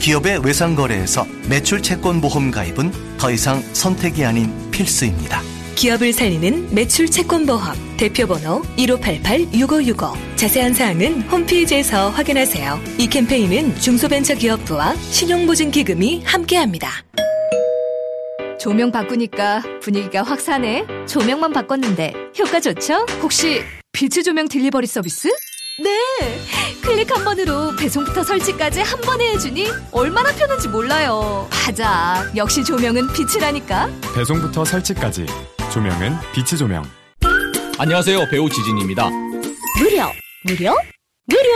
기업의 외상 거래에서 매출 채권 보험 가입은 더 이상 선택이 아닌 필수입니다. 기업을 살리는 매출 채권 보험 대표번호 1588-6565 자세한 사항은 홈페이지에서 확인하세요. 이 캠페인은 중소벤처기업부와 신용보증기금이 함께합니다. 조명 바꾸니까 분위기가 확 사네. 조명만 바꿨는데 효과 좋죠? 혹시 빛의 조명 딜리버리 서비스? 네. 클릭 한 번으로 배송부터 설치까지 한 번에 해주니 얼마나 편한지 몰라요. 맞아. 역시 조명은 빛이라니까. 배송부터 설치까지 조명은 빛의 조명 안녕하세요. 배우 지진입니다. 무료, 무료, 무료.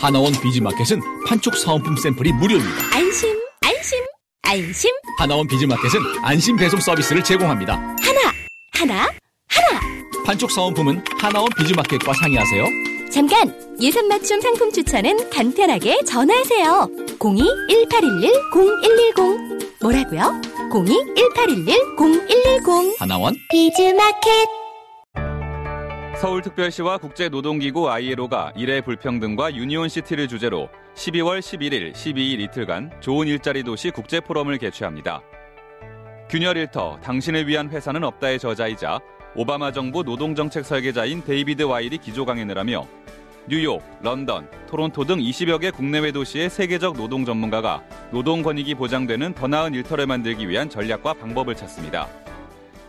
하나원 비즈마켓은 판촉 사은품 샘플이 무료입니다. 안심, 안심, 안심. 하나원 비즈마켓은 안심 배송 서비스를 제공합니다. 하나, 하나, 하나. 판촉 사은품은 하나원 비즈마켓과 상의하세요. 잠깐! 예산 맞춤 상품 추천은 간편하게 전화하세요. 02-1811-0110 뭐라고요? 02-1811-0110 하나원 비즈마켓 서울특별시와 국제노동기구 ILO가 일의 불평등과 유니온시티를 주제로 12월 11일, 12일 이틀간 좋은 일자리 도시 국제포럼을 개최합니다. 균열 일터 당신을 위한 회사는 없다의 저자이자 오바마 정부 노동정책 설계자인 데이비드 와일이 기조 강연을 하며 뉴욕, 런던, 토론토 등 20여 개 국내외 도시의 세계적 노동 전문가가 노동 권익이 보장되는 더 나은 일터를 만들기 위한 전략과 방법을 찾습니다.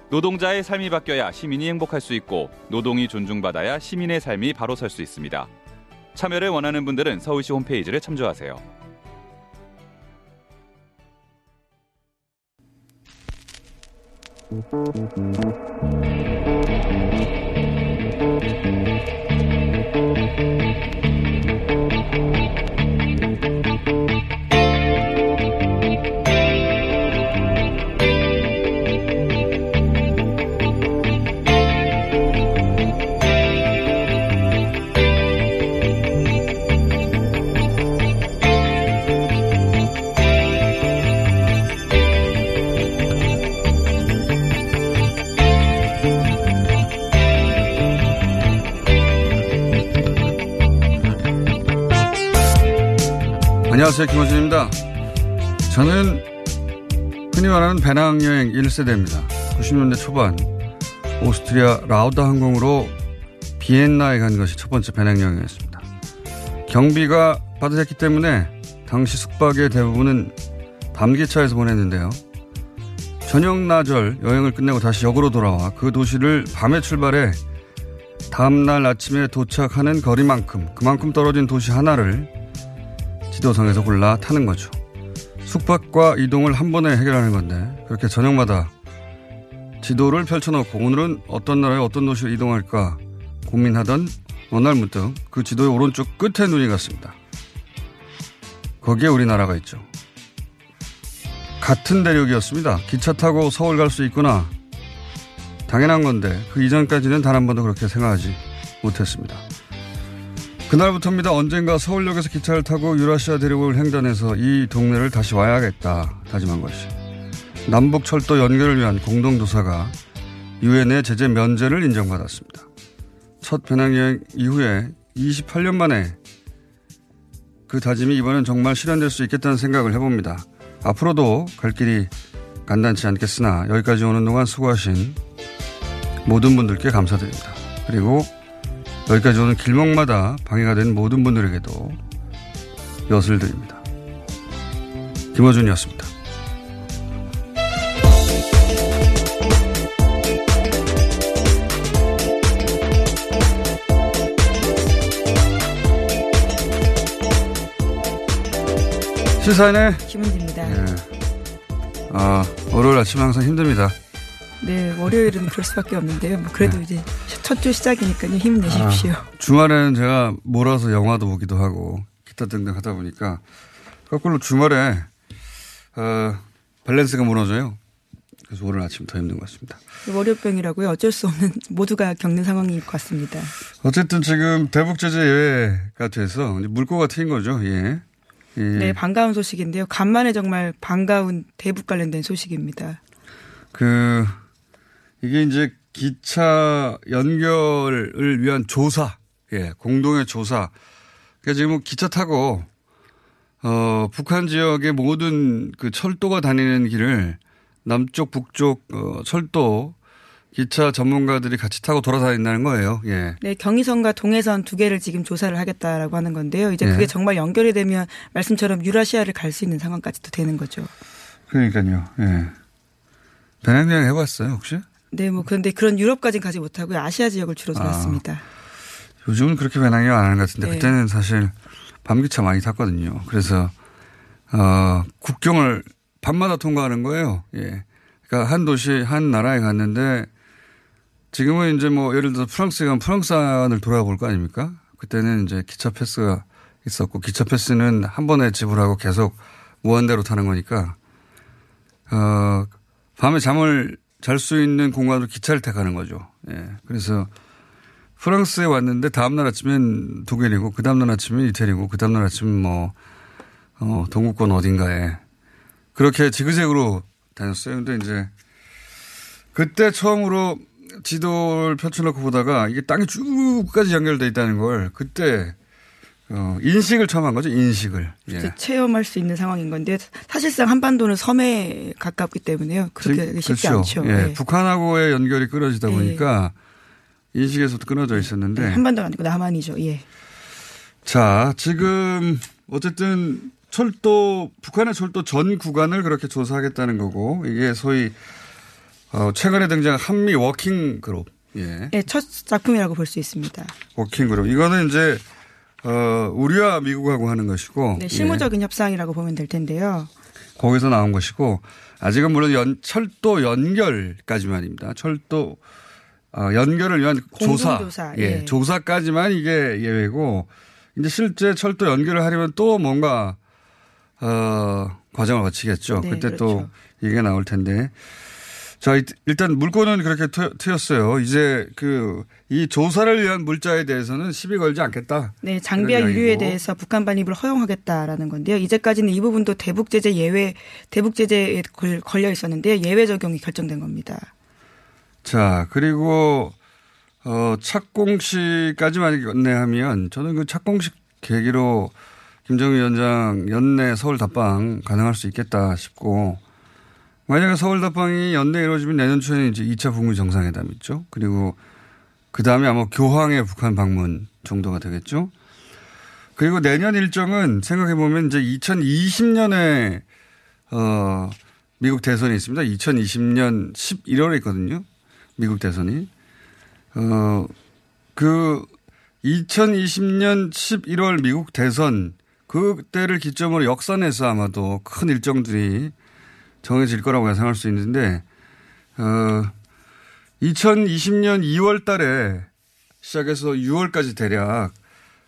노동자의 삶이 바뀌어야 시민이 행복할 수 있고 노동이 존중받아야 시민의 삶이 바로 설 수 있습니다. 참여를 원하는 분들은 서울시 홈페이지를 참조하세요. 안녕하세요. 김호준입니다. 저는 흔히 말하는 배낭여행 1세대입니다. 90년대 초반 오스트리아 라우다 항공으로 비엔나에 간 것이 첫 번째 배낭여행이었습니다. 경비가 빠듯했기 때문에 당시 숙박의 대부분은 밤기차에서 보냈는데요. 저녁 나절 여행을 끝내고 다시 역으로 돌아와 그 도시를 밤에 출발해 다음날 아침에 도착하는 거리만큼 그만큼 떨어진 도시 하나를 지도상에서 골라 타는 거죠. 숙박과 이동을 한 번에 해결하는 건데 그렇게 저녁마다 지도를 펼쳐놓고 오늘은 어떤 나라에 어떤 도시로 이동할까 고민하던 어느 날 문득 그 지도의 오른쪽 끝에 눈이 갔습니다. 거기에 우리나라가 있죠. 같은 대륙이었습니다. 기차 타고 서울 갈 수 있구나. 당연한 건데 그 이전까지는 단 한 번도 그렇게 생각하지 못했습니다. 그날부터입니다. 언젠가 서울역에서 기차를 타고 유라시아 대륙을 횡단해서 이 동네를 다시 와야겠다 다짐한 것이. 남북 철도 연결을 위한 공동도사가 유엔의 제재 면제를 인정받았습니다. 첫 배낭여행 이후에 28년 만에 그 다짐이 이번엔 정말 실현될 수 있겠다는 생각을 해봅니다. 앞으로도 갈 길이 간단치 않겠으나 여기까지 오는 동안 수고하신 모든 분들께 감사드립니다. 그리고 여기까지 오는 길목마다 방해가 된 모든 분들에게도 엿을 드립니다. 김호준이었습니다. 시사인의 김은지입니다. 네. 아, 월요일 아침 항상 힘듭니다. 네, 월요일은 그럴 수밖에 없는데요. 뭐 그래도 네. 이제 첫 주 시작이니까요. 힘내십시오. 아, 주말에는 제가 몰아서 영화도 보기도 하고 기타 등등 하다 보니까 거꾸로 주말에 어, 밸런스가 무너져요. 그래서 오늘 아침 더 힘든 것 같습니다. 월요병이라고요. 어쩔 수 없는 모두가 겪는 상황일 것 같습니다. 어쨌든 지금 대북 제재 예외가 돼서 물꼬가 트인 거죠. 예. 예. 네, 반가운 소식인데요. 간만에 정말 반가운 대북 관련된 소식입니다. 그 이게 이제 기차 연결을 위한 조사, 예, 공동의 조사. 그러니까 지금 뭐 기차 타고 어 북한 지역의 모든 그 철도가 다니는 길을 남쪽 북쪽 어, 철도 기차 전문가들이 같이 타고 돌아다닌다는 거예요. 예. 네, 경의선과 동해선 두 개를 지금 조사를 하겠다라고 하는 건데요. 이제 예. 그게 정말 연결이 되면 말씀처럼 유라시아를 갈 수 있는 상황까지도 되는 거죠. 그러니까요. 예. 배낭여행 해봤어요 혹시? 네, 뭐 그런데 그런 유럽까지는 가지 못하고요. 아시아 지역을 주로 아. 돌았습니다. 요즘은 그렇게 배낭여행 안 하는 것 같은데 네. 그때는 사실 밤기차 많이 탔거든요. 그래서 어 국경을 밤마다 통과하는 거예요. 예. 그러니까 한 도시 한 나라에 갔는데 지금은 이제 뭐 예를 들어서 프랑스에 가면 프랑스 안을 돌아볼 거 아닙니까? 그때는 이제 기차 패스가 있었고 기차 패스는 한 번에 지불하고 계속 무한대로 타는 거니까 어 밤에 잠을 잘 수 있는 공간으로 기차를 타 가는 거죠. 예. 그래서 프랑스에 왔는데 다음날 아침엔 독일이고 그 다음날 아침엔 이태리고 그 다음날 아침엔 뭐, 어, 동구권 어딘가에 그렇게 지그재그로 다녔어요. 근데 이제 그때 처음으로 지도를 펼쳐놓고 보다가 이게 땅이 쭉까지 연결돼 있다는 걸 그때 어, 인식을 처음 한 거죠. 인식을. 예. 체험할 수 있는 상황인 건데 사실상 한반도는 섬에 가깝기 때문에요. 그렇게 지- 쉽지 그렇죠. 않죠. 예. 네. 북한하고의 연결이 끊어지다 예. 보니까 인식에서도 끊어져 있었는데 네, 한반도가 아니고 남한이죠. 예. 자, 지금 어쨌든 철도 북한의 철도 전 구간을 그렇게 조사하겠다는 거고 이게 소위 어, 최근에 등장한 한미 working group. 예. 네, 첫 작품이라고 볼 수 있습니다. working group. 이거는 이제 어, 우리와 미국하고 하는 것이고 네, 예. 실무적인 협상이라고 보면 될 텐데요. 거기서 나온 것이고 아직은 물론 연, 철도 연결까지만입니다. 철도 어, 연결을 위한 조사, 예, 예. 조사까지만 이게 예외고 이제 실제 철도 연결을 하려면 또 뭔가 어, 과정을 거치겠죠. 네, 그때 그렇죠. 또 얘기가 나올 텐데. 자, 이- 일단 물건은 그렇게 트- 트였어요. 이제 그 이 조사를 위한 물자에 대해서는 시비 걸지 않겠다. 네, 장비와 유류에. 대해서 북한 반입을 허용하겠다라는 건데요. 이제까지는 이 부분도 대북 제재 예외, 대북 제재에 걸- 걸려 있었는데 예외 적용이 결정된 겁니다. 자, 그리고, 어, 착공식까지만 연내하면 저는 그 착공식 계기로 김정은 위원장 연내 서울 답방 가능할 수 있겠다 싶고 만약에 서울 답방이 연내 이루어지면 내년 초에 이제 2차 북미 정상회담 있죠. 그리고 그 다음에 아마 교황의 북한 방문 정도가 되겠죠. 그리고 내년 일정은 생각해 보면 이제 2020년에 어 미국 대선이 있습니다. 2020년 11월에 있거든요. 미국 대선이. 어, 그 2020년 11월 미국 대선 그때를 기점으로 역산해서 아마도 큰 일정들이 정해질 거라고 예상할 수 있는데, 어, 2020년 2월 달에 시작해서 6월까지 대략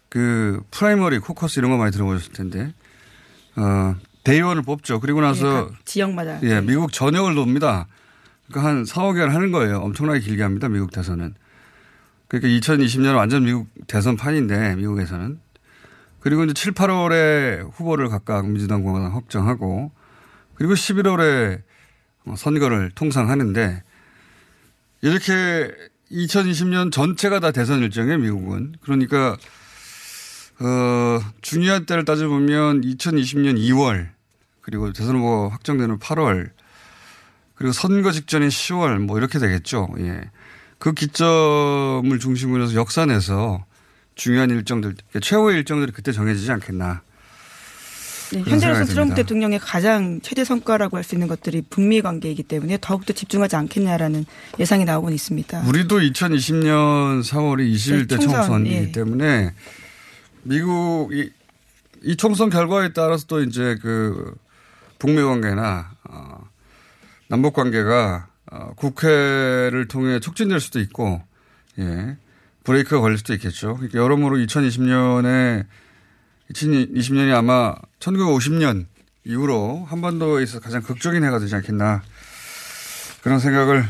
그 primary, caucus 이런 거 많이 들어보셨을 텐데, 어, 대의원을 뽑죠. 그리고 나서 예, 각 지역마다. 예, 미국 전역을 돕니다. 그러니까 한 4, 5개월 하는 거예요. 엄청나게 길게 합니다. 미국 대선은. 그러니까 2020년은 완전 미국 대선 판인데, 미국에서는. 그리고 이제 7, 8월에 후보를 각각 민주당 공화당 확정하고, 그리고 11월에 선거를 통상하는데, 이렇게 2020년 전체가 다 대선 일정이에요, 미국은. 그러니까, 어, 중요한 때를 따져보면 2020년 2월, 그리고 대선 후보 확정되는 8월, 그리고 선거 직전인 10월, 뭐 이렇게 되겠죠. 예. 그 기점을 중심으로 해서 역산해서 중요한 일정들, 최후의 일정들이 그때 정해지지 않겠나. 네, 현재로서 트럼프. 대통령의 가장 최대 성과라고 할 수 있는 것들이 북미 관계이기 때문에 더욱더 집중하지 않겠냐라는 예상이 나오곤 있습니다. 우리도 2020년 4월이 21대 네, 총선, 총선이기 예. 때문에 미국 이, 이 총선 결과에 따라서 또 이제 그 북미 관계나 어, 남북 관계가 어, 국회를 통해 촉진될 수도 있고 예. 브레이크가 걸릴 수도 있겠죠. 그러니까 여러모로 2020년에 2020년이 아마 1950년 이후로 한반도에 있어 가장 극적인 해가 되지 않겠나 그런 생각을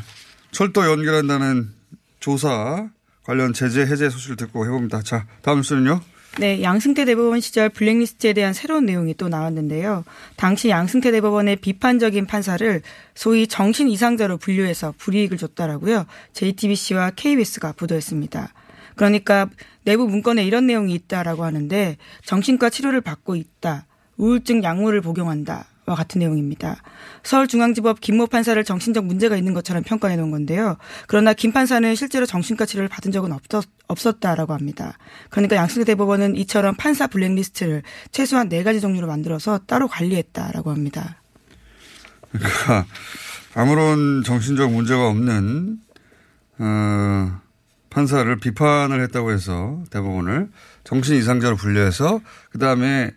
철도 연결한다는 조사 관련 제재 해제 소식을 듣고 해봅니다. 자, 다음 뉴스는요. 네, 양승태 대법원 시절 블랙리스트에 대한 새로운 내용이 또 나왔는데요. 당시 양승태 대법원의 비판적인 판사를 소위 정신 이상자로 분류해서 불이익을 줬다라고요. JTBC와 KBS가 보도했습니다. 그러니까 내부 문건에 이런 내용이 있다라고 하는데 정신과 치료를 받고 있다. 우울증 약물을 복용한다. 와 같은 내용입니다. 서울중앙지법 김모 판사를 정신적 문제가 있는 것처럼 평가해 놓은 건데요. 그러나 김 판사는 실제로 정신과 치료를 받은 적은 없었, 없었다라고 합니다. 그러니까 양승태 대법원은 이처럼 판사 블랙리스트를 최소한 네 가지 종류로 만들어서 따로 관리했다라고 합니다. 그러니까 아무런 정신적 문제가 없는 어, 판사를 비판을 했다고 해서 대법원을 정신 이상자로 분류해서 그 다음에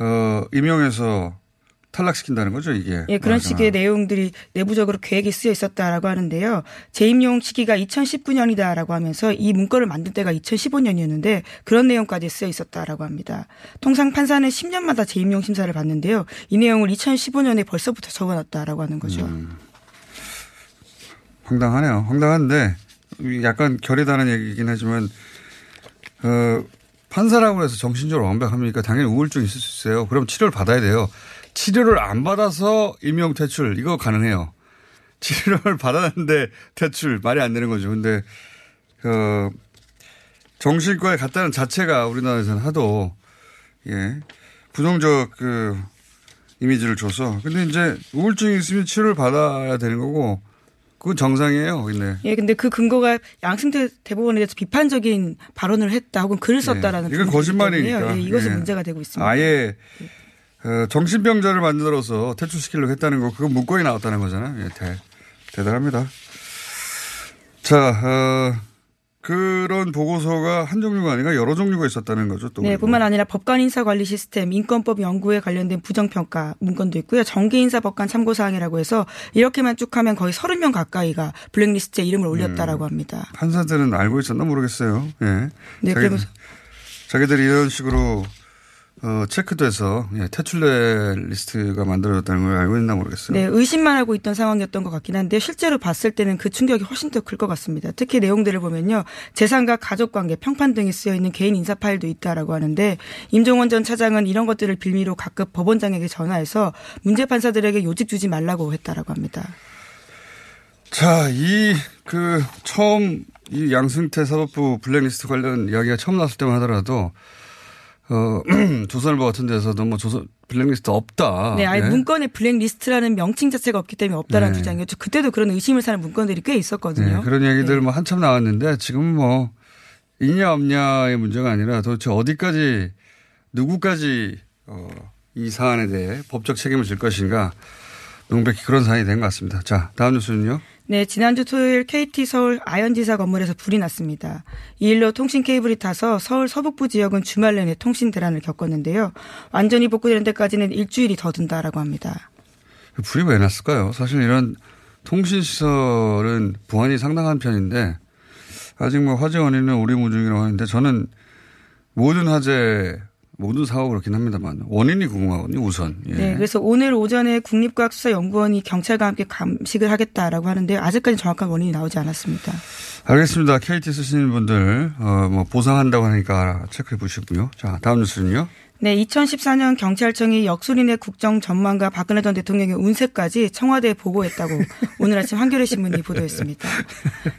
어, 임용해서 탈락시킨다는 거죠, 이게. 예, 그런 맞아. 식의 내용들이 내부적으로 계획이 쓰여 있었다라고 하는데요. 재임용 시기가 2019년이다라고 하면서 이 문건을 만든 때가 2015년이었는데 그런 내용까지 쓰여 있었다라고 합니다. 통상 판사는 10년마다 재임용 심사를 받는데요. 이 내용을 2015년에 벌써부터 적어놨다라고 하는 거죠. 음. 황당하네요. 황당한데 약간 결이 다른 얘기긴 하지만 어, 판사라고 해서 정신적으로 완벽합니까? 당연히 우울증 있을 수 있어요. 그럼 치료를 받아야 돼요. 치료를 안 받아서 임용 퇴출 이거 가능해요. 치료를 받았는데 퇴출 말이 안 되는 거죠. 근데 그 정신과에 갔다는 자체가 우리나라에서는 하도 예 부정적 그 이미지를 줘서 근데 이제 우울증이 있으면 치료를 받아야 되는 거고 그건 정상이에요. 근데. 예, 근데 그 근거가 양승태 대법원에 대해서 비판적인 발언을 했다 혹은 글을 썼다라는 예, 이건 거짓말이니까. 예, 이것이 예. 문제가 되고 있습니다. 아예 예. 어, 정신병자를 만들어서 퇴출시키려고 했다는 거, 그건 문건이 나왔다는 거잖아요. 예, 대, 대단합니다. 자, 어, 그런 보고서가 한 종류가 아니라 여러 종류가 있었다는 거죠. 또 네, 그리고. 뿐만 아니라 법관 인사 관리 시스템, 인권법 연구에 관련된 부정평가 문건도 있고요. 정기 인사 법관 참고 사항이라고 해서 이렇게만 쭉 하면 거의 30명 가까이가 블랙리스트에 이름을 올렸다라고 음, 합니다. 판사들은 알고 있었나 모르겠어요. 예. 네, 자기, 자기들이 이런 식으로 어, 체크돼서 예, 퇴출될 리스트가 만들어졌다는 걸 알고 있나 모르겠어요. 네, 의심만 하고 있던 상황이었던 것 같긴 한데 실제로 봤을 때는 그 충격이 훨씬 더 클 것 같습니다. 특히 내용들을 보면요. 재산과 가족관계, 평판 등이 쓰여 있는 개인 인사 파일도 있다라고 하는데 임종헌 전 차장은 이런 것들을 빌미로 각급 법원장에게 전화해서 문제 판사들에게 요직 주지 말라고 했다라고 합니다. 자, 이 그 처음 이 양승태 사법부 블랙리스트 관련 이야기가 처음 나왔을 때만 하더라도 어, 조선일보 같은 데서도 뭐 조선 블랙리스트 없다. 네, 아예 네. 문건에 블랙리스트라는 명칭 자체가 없기 때문에 없다라는 네. 주장이었죠. 그때도 그런 의심을 사는 문건들이 꽤 있었거든요. 네, 그런 얘기들 네. 뭐 한참 나왔는데 지금 뭐 있냐 없냐의 문제가 아니라 도대체 어디까지 누구까지 어, 이 사안에 대해 법적 책임을 질 것인가 명백히 그런 사안이 된 것 같습니다. 자, 다음 뉴스는요. 네, 지난주 토요일 KT 서울 아현지사 건물에서 불이 났습니다. 이 일로 통신 케이블이 타서 서울 서북부 지역은 주말 내내 통신 대란을 겪었는데요. 완전히 복구되는 데까지는 일주일이 더 든다라고 합니다. 불이 왜 났을까요? 사실 이런 통신 시설은 보안이 상당한 편인데 아직 뭐 화재 원인은 우리무중이라고 하는데 저는 모든 화재 모든 사고가 그렇긴 합니다만 원인이 궁금하거든요 우선. 예. 네, 그래서 오늘 오전에 국립과학수사연구원이 경찰과 함께 감식을 하겠다라고 하는데 아직까지 정확한 원인이 나오지 않았습니다. 알겠습니다. KT 쓰시는 분들 어, 뭐 보상한다고 하니까 체크해 보시고요. 자 다음 뉴스는요. 네, 2014년 경찰청이 역술인의 국정 전망과 박근혜 전 대통령의 운세까지 청와대에 보고했다고 오늘 아침 한겨레 신문이 보도했습니다.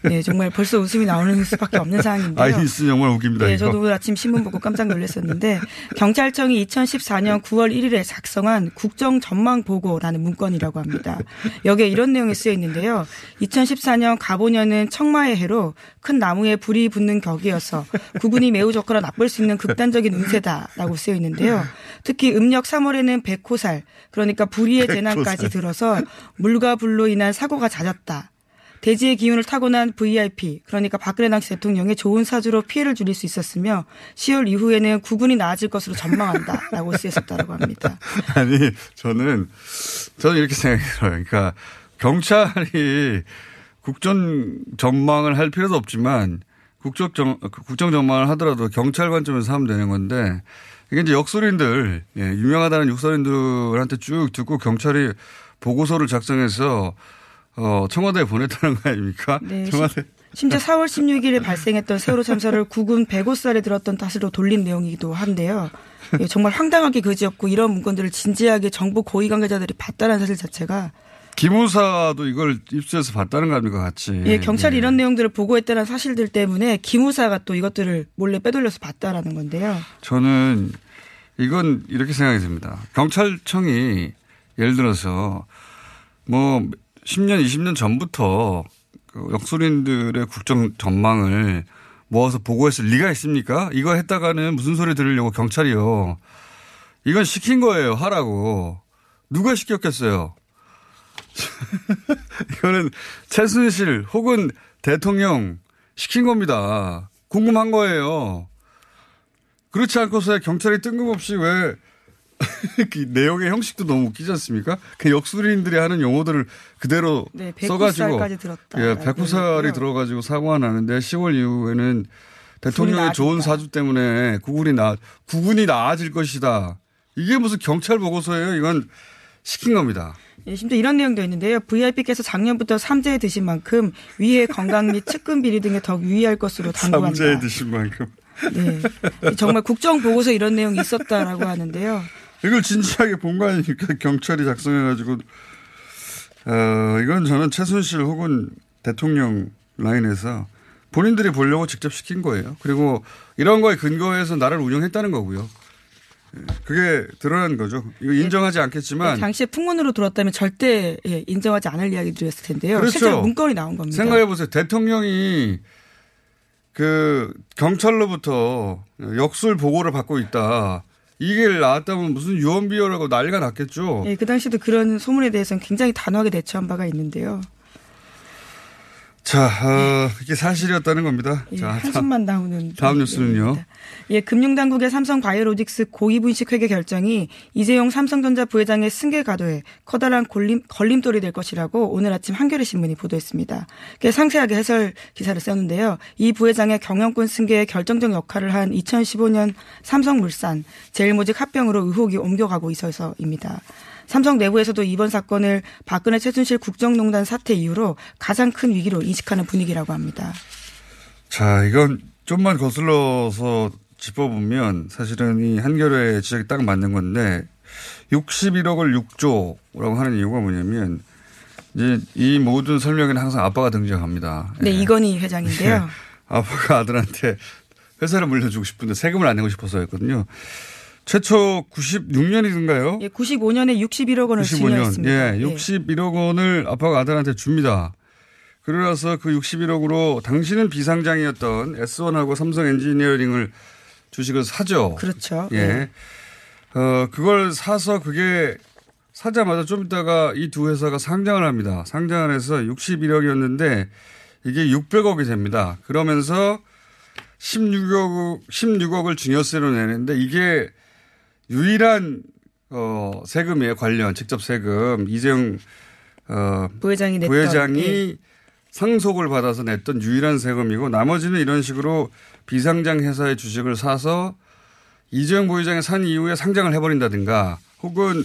네, 정말 벌써 웃음이 나오는 수밖에 없는 상황인데요. 아, 뉴스 정말 웃깁니다. 네, 저도 오늘 아침 신문 보고 깜짝 놀랐었는데 경찰청이 2014년 9월 1일에 작성한 국정 전망 보고라는 문건이라고 합니다. 여기에 이런 내용이 쓰여 있는데요. 2014년 가보년은 청마의 해로 큰 나무에 불이 붙는 격이어서 구분이 매우 좋거나 나쁠 수 있는 극단적인 운세다라고 쓰여 있는데 있는데요. 특히 음력 3월에는 백호살, 그러니까 불의의 재난까지 들어서 물과 불로 인한 사고가 잦았다. 대지의 기운을 타고난 VIP, 그러니까 박근혜 당시 대통령의 좋은 사주로 피해를 줄일 수 있었으며 10월 이후에는 구분이 나아질 것으로 전망한다 라고 쓰였었다고 합니다. 아니, 저는, 저는 이렇게 생각해요. 그러니까 경찰이 국정 전망을 할 필요도 없지만 국정, 국정 전망을 하더라도 경찰 관점에서 하면 되는 건데 이게 이제 역설인들, 예, 유명하다는 역설인들한테 쭉 듣고 경찰이 보고서를 작성해서 어, 청와대에 보냈다는 거 아닙니까? 네, 청와대. 심지어 4월 16일에 발생했던 세월호 참사를 국군 105살에 들었던 탓으로 돌린 내용이기도 한데요. 예, 정말 황당하게 그지없고 이런 문건들을 진지하게 정부 고위 관계자들이 봤다는 사실 자체가 기무사도 이걸 입수해서 봤다는 거 아닙니까, 같이. 예, 경찰이 이런 내용들을 보고했다는 사실들 때문에 기무사가 또 이것들을 몰래 빼돌려서 봤다라는 건데요. 저는 이건 이렇게 생각이 듭니다. 경찰청이 예를 들어서 뭐 10년, 20년 전부터 그 역술인들의 국정 전망을 모아서 보고했을 리가 있습니까? 이거 했다가는 무슨 소리 들으려고 경찰이요. 이건 시킨 거예요. 하라고. 누가 시켰겠어요? 이거는 최순실 혹은 대통령 시킨 겁니다. 궁금한 거예요. 그렇지 않고서야 경찰이 뜬금없이 왜 그 내용의 형식도 너무 웃기지 않습니까? 그 역술인들이 하는 용어들을 그대로 네, 써가지고 109살까지 들었다. 예, 109살이 들어가지고 사고가 나는데 10월 이후에는 대통령의 좋은 사주 때문에 구군이 나 구군이 나아질 것이다. 이게 무슨 경찰 보고서예요? 이건 시킨 겁니다. 예, 심지어 이런 내용도 있는데요. VIP께서 작년부터 삼재 드신 만큼 위해 건강 및 측근 비리 등에 더욱 유의할 것으로 당부한다. 삼재 드신 만큼. 네. 정말 국정 보고서 이런 내용이 있었다라고 하는데요. 이걸 진지하게 본 거 아닙니까? 경찰이 작성해가지고. 어, 이건 저는 최순실 혹은 대통령 라인에서 본인들이 보려고 직접 시킨 거예요. 그리고 이런 거에 근거해서 나라를 운영했다는 거고요. 예, 그게 드러난 거죠. 이거 인정하지 않겠지만. 네, 당시에 풍문으로 들었다면 절대 예, 인정하지 않을 이야기들이었을 텐데요. 그렇죠. 실제로 문건이 나온 겁니다. 생각해 보세요. 대통령이 그 경찰로부터 역술 보고를 받고 있다. 이게 나왔다면 무슨 유언비어라고 난리가 났겠죠. 예, 그 당시도 그런 소문에 대해서는 굉장히 단호하게 대처한 바가 있는데요. 자, 어, 이게 사실이었다는 겁니다. 예, 자, 한숨만 나오는. 다음 뉴스는요. 예, 금융당국의 삼성바이오로직스 고위분식 회계 결정이 이재용 삼성전자 부회장의 승계 가도에 커다란 걸림, 걸림돌이 될 것이라고 오늘 아침 한겨레 신문이 보도했습니다. 상세하게 해설 기사를 썼는데요. 이 부회장의 경영권 승계에 결정적 역할을 한 2015년 삼성물산 제일모직 합병으로 의혹이 옮겨가고 있어서입니다. 삼성 내부에서도 이번 사건을 박근혜 최순실 국정농단 사태 이후로 가장 큰 위기로 인식하는 분위기라고 합니다. 자, 이건 좀만 거슬러서 짚어보면 사실은 이 한겨레 지적이 딱 맞는 건데 61억을 6조라고 하는 이유가 뭐냐면 이제 이 모든 설명에는 항상 아빠가 등장합니다. 네, 예. 이건희 회장인데요. 아빠가 아들한테 회사를 물려주고 싶은데 세금을 안 내고 싶어서였거든요. 최초 96년이든가요? 예, 95년에 61억 원을 95년. 증여했습니다. 예, 61억 원을 아빠가 아들한테 줍니다. 그러나서 그 61억으로 당신은 비상장이었던 S1하고 삼성 엔지니어링을 주식을 사죠. 그렇죠. 예. 예. 어, 그걸 사서 그게 사자마자 좀 있다가 이 두 회사가 상장을 합니다. 상장을 해서 61억이었는데 이게 600억이 됩니다. 그러면서 16억, 16억을 증여세로 내는데 이게 유일한 어, 세금이에요. 관련 직접 세금. 이재용 어, 부회장이 냈던 부회장이 예. 상속을 받아서 냈던 유일한 세금이고 나머지는 이런 식으로 비상장 회사의 주식을 사서 이재용 부회장이 산 이후에 상장을 해버린다든가 혹은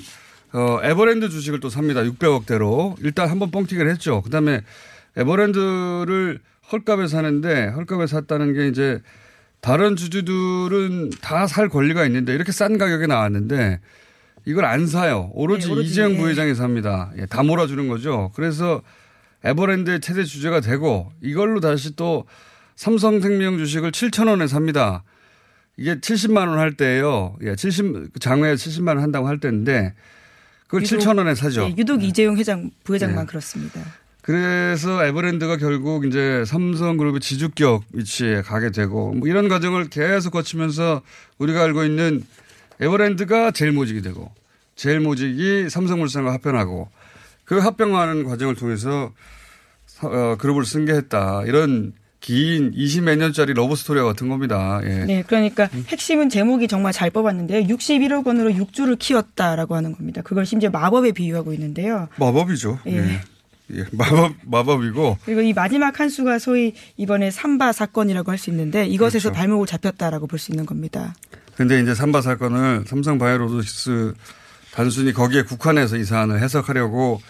어, 에버랜드 주식을 또 삽니다. 600억대로. 일단 한번 뻥튀기를 했죠. 그 다음에 에버랜드를 헐값에 사는데 헐값에 샀다는 게 이제 다른 주주들은 다 살 권리가 있는데 이렇게 싼 가격에 나왔는데 이걸 안 사요. 오로지, 네, 오로지, 이재용 예. 부회장이 삽니다. 예, 다 몰아주는 거죠. 그래서 에버랜드의 최대 주제가 되고 이걸로 다시 또 삼성생명 주식을 7천 원에 삽니다. 이게 70만 원 할 때예요. 예, 70 장외에 70만 원 한다고 할 때인데 그걸 유독- 7천 원에 사죠. 예, 유독 이재용 회장 부회장만 네. 그렇습니다. 그래서 에버랜드가 결국 이제 삼성그룹의 지주격 위치에 가게 되고 뭐 이런 과정을 계속 거치면서 우리가 알고 있는 에버랜드가 제일 모직이 되고 제일 모직이 삼성물산과 합병하고 그 합병하는 과정을 통해서 사- 어, 그룹을 승계했다 이런 긴 20몇 년짜리 러브 스토리와 같은 겁니다. 예. 네, 그러니까 핵심은 제목이 정말 잘 뽑았는데요. 61억 원으로 육조를 키웠다라고 하는 겁니다. 그걸 심지어 마법에 비유하고 있는데요. 마법이죠. 예. 예. 예. 마법 마법이고 그리고 이 마지막 한 수가 소위 이번에 삼바 사건이라고 할 수 있는데 이것에서 그렇죠. 발목을 잡혔다라고 볼 수 있는 겁니다. 근데 이제 삼바 사건을 삼성 바이오로직스 단순히 거기에 국한해서 이 사안을 해석하려고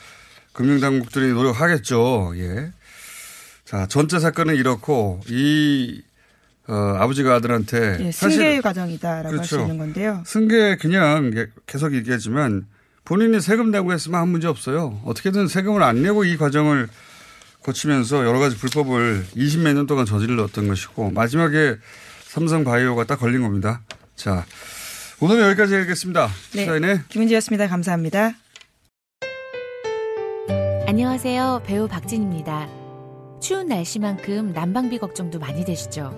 금융당국들이 노력하겠죠. 예. 자, 전체 사건은 이렇고, 이, 어, 아버지가 아들한테. 예, 승계 과정이다라고 그렇죠. 할수 있는 건데요. 승계 그냥 계속 얘기하지만 본인이 세금 내고 했으면 아무 문제 없어요. 어떻게든 세금을 안 내고 이 과정을 거치면서 여러 가지 불법을 20몇 년 동안 저질렀던 것이고 마지막에 삼성 바이오가 딱 걸린 겁니다. 자, 오늘 여기까지 하겠습니다. 네. 시사인의 김은지였습니다. 감사합니다. 안녕하세요. 배우 박진입니다. 추운 날씨만큼 난방비 걱정도 많이 되시죠?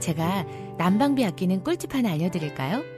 제가 난방비 아끼는 꿀팁 하나 알려드릴까요?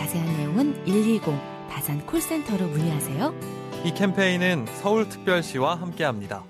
자세한 내용은 120 다산 콜센터로 문의하세요. 이 캠페인은 서울특별시와 함께합니다.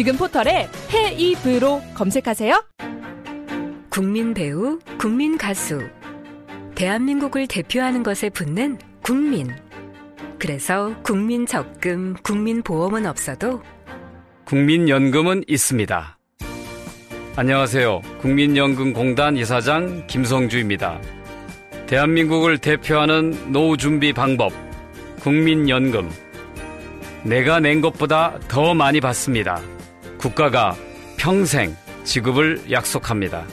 지금 포털에 헤이브로 검색하세요. 국민 배우, 국민 가수. 대한민국을 대표하는 것에 붙는 국민. 그래서 국민 적금, 국민 보험은 없어도 국민연금은 있습니다. 안녕하세요. 국민연금공단 이사장 김성주입니다. 대한민국을 대표하는 노후 준비 방법, 국민연금. 내가 낸 것보다 더 많이 받습니다. 국가가 평생 지급을 약속합니다.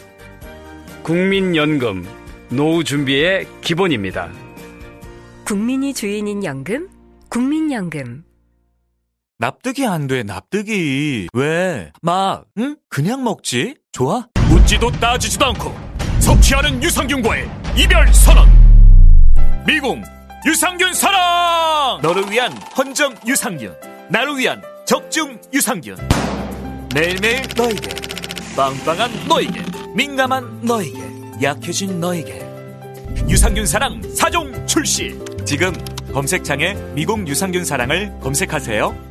국민연금, 노후 준비의 기본입니다. 국민이 주인인 연금, 국민연금. 납득이 안 돼, 납득이. 왜? 막, 응? 그냥 먹지? 좋아? 묻지도 따지지도 않고 섭취하는 유산균과의 이별 선언! 미궁 유산균 사랑! 너를 위한 헌정 유산균, 나를 위한 적중 유산균. 매일매일 너에게, 빵빵한 너에게, 민감한 너에게, 약해진 너에게. 유산균 사랑 4종 출시! 지금 검색창에 미궁 유산균 사랑을 검색하세요.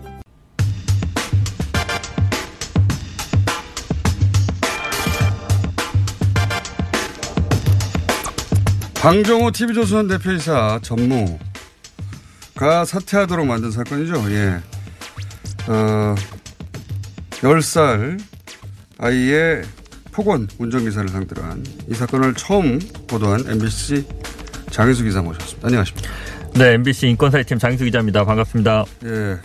방정호 TV조선 대표이사 전무가 사퇴하도록 만든 사건이죠. 예. 어, 10살 아이의 폭언 운전기사를 상대로 한 이 사건을 처음 보도한 MBC 장희수 기자 모셨습니다. 안녕하십니까. 네, MBC 인권사회팀 장희수 기자입니다. 반갑습니다. 예.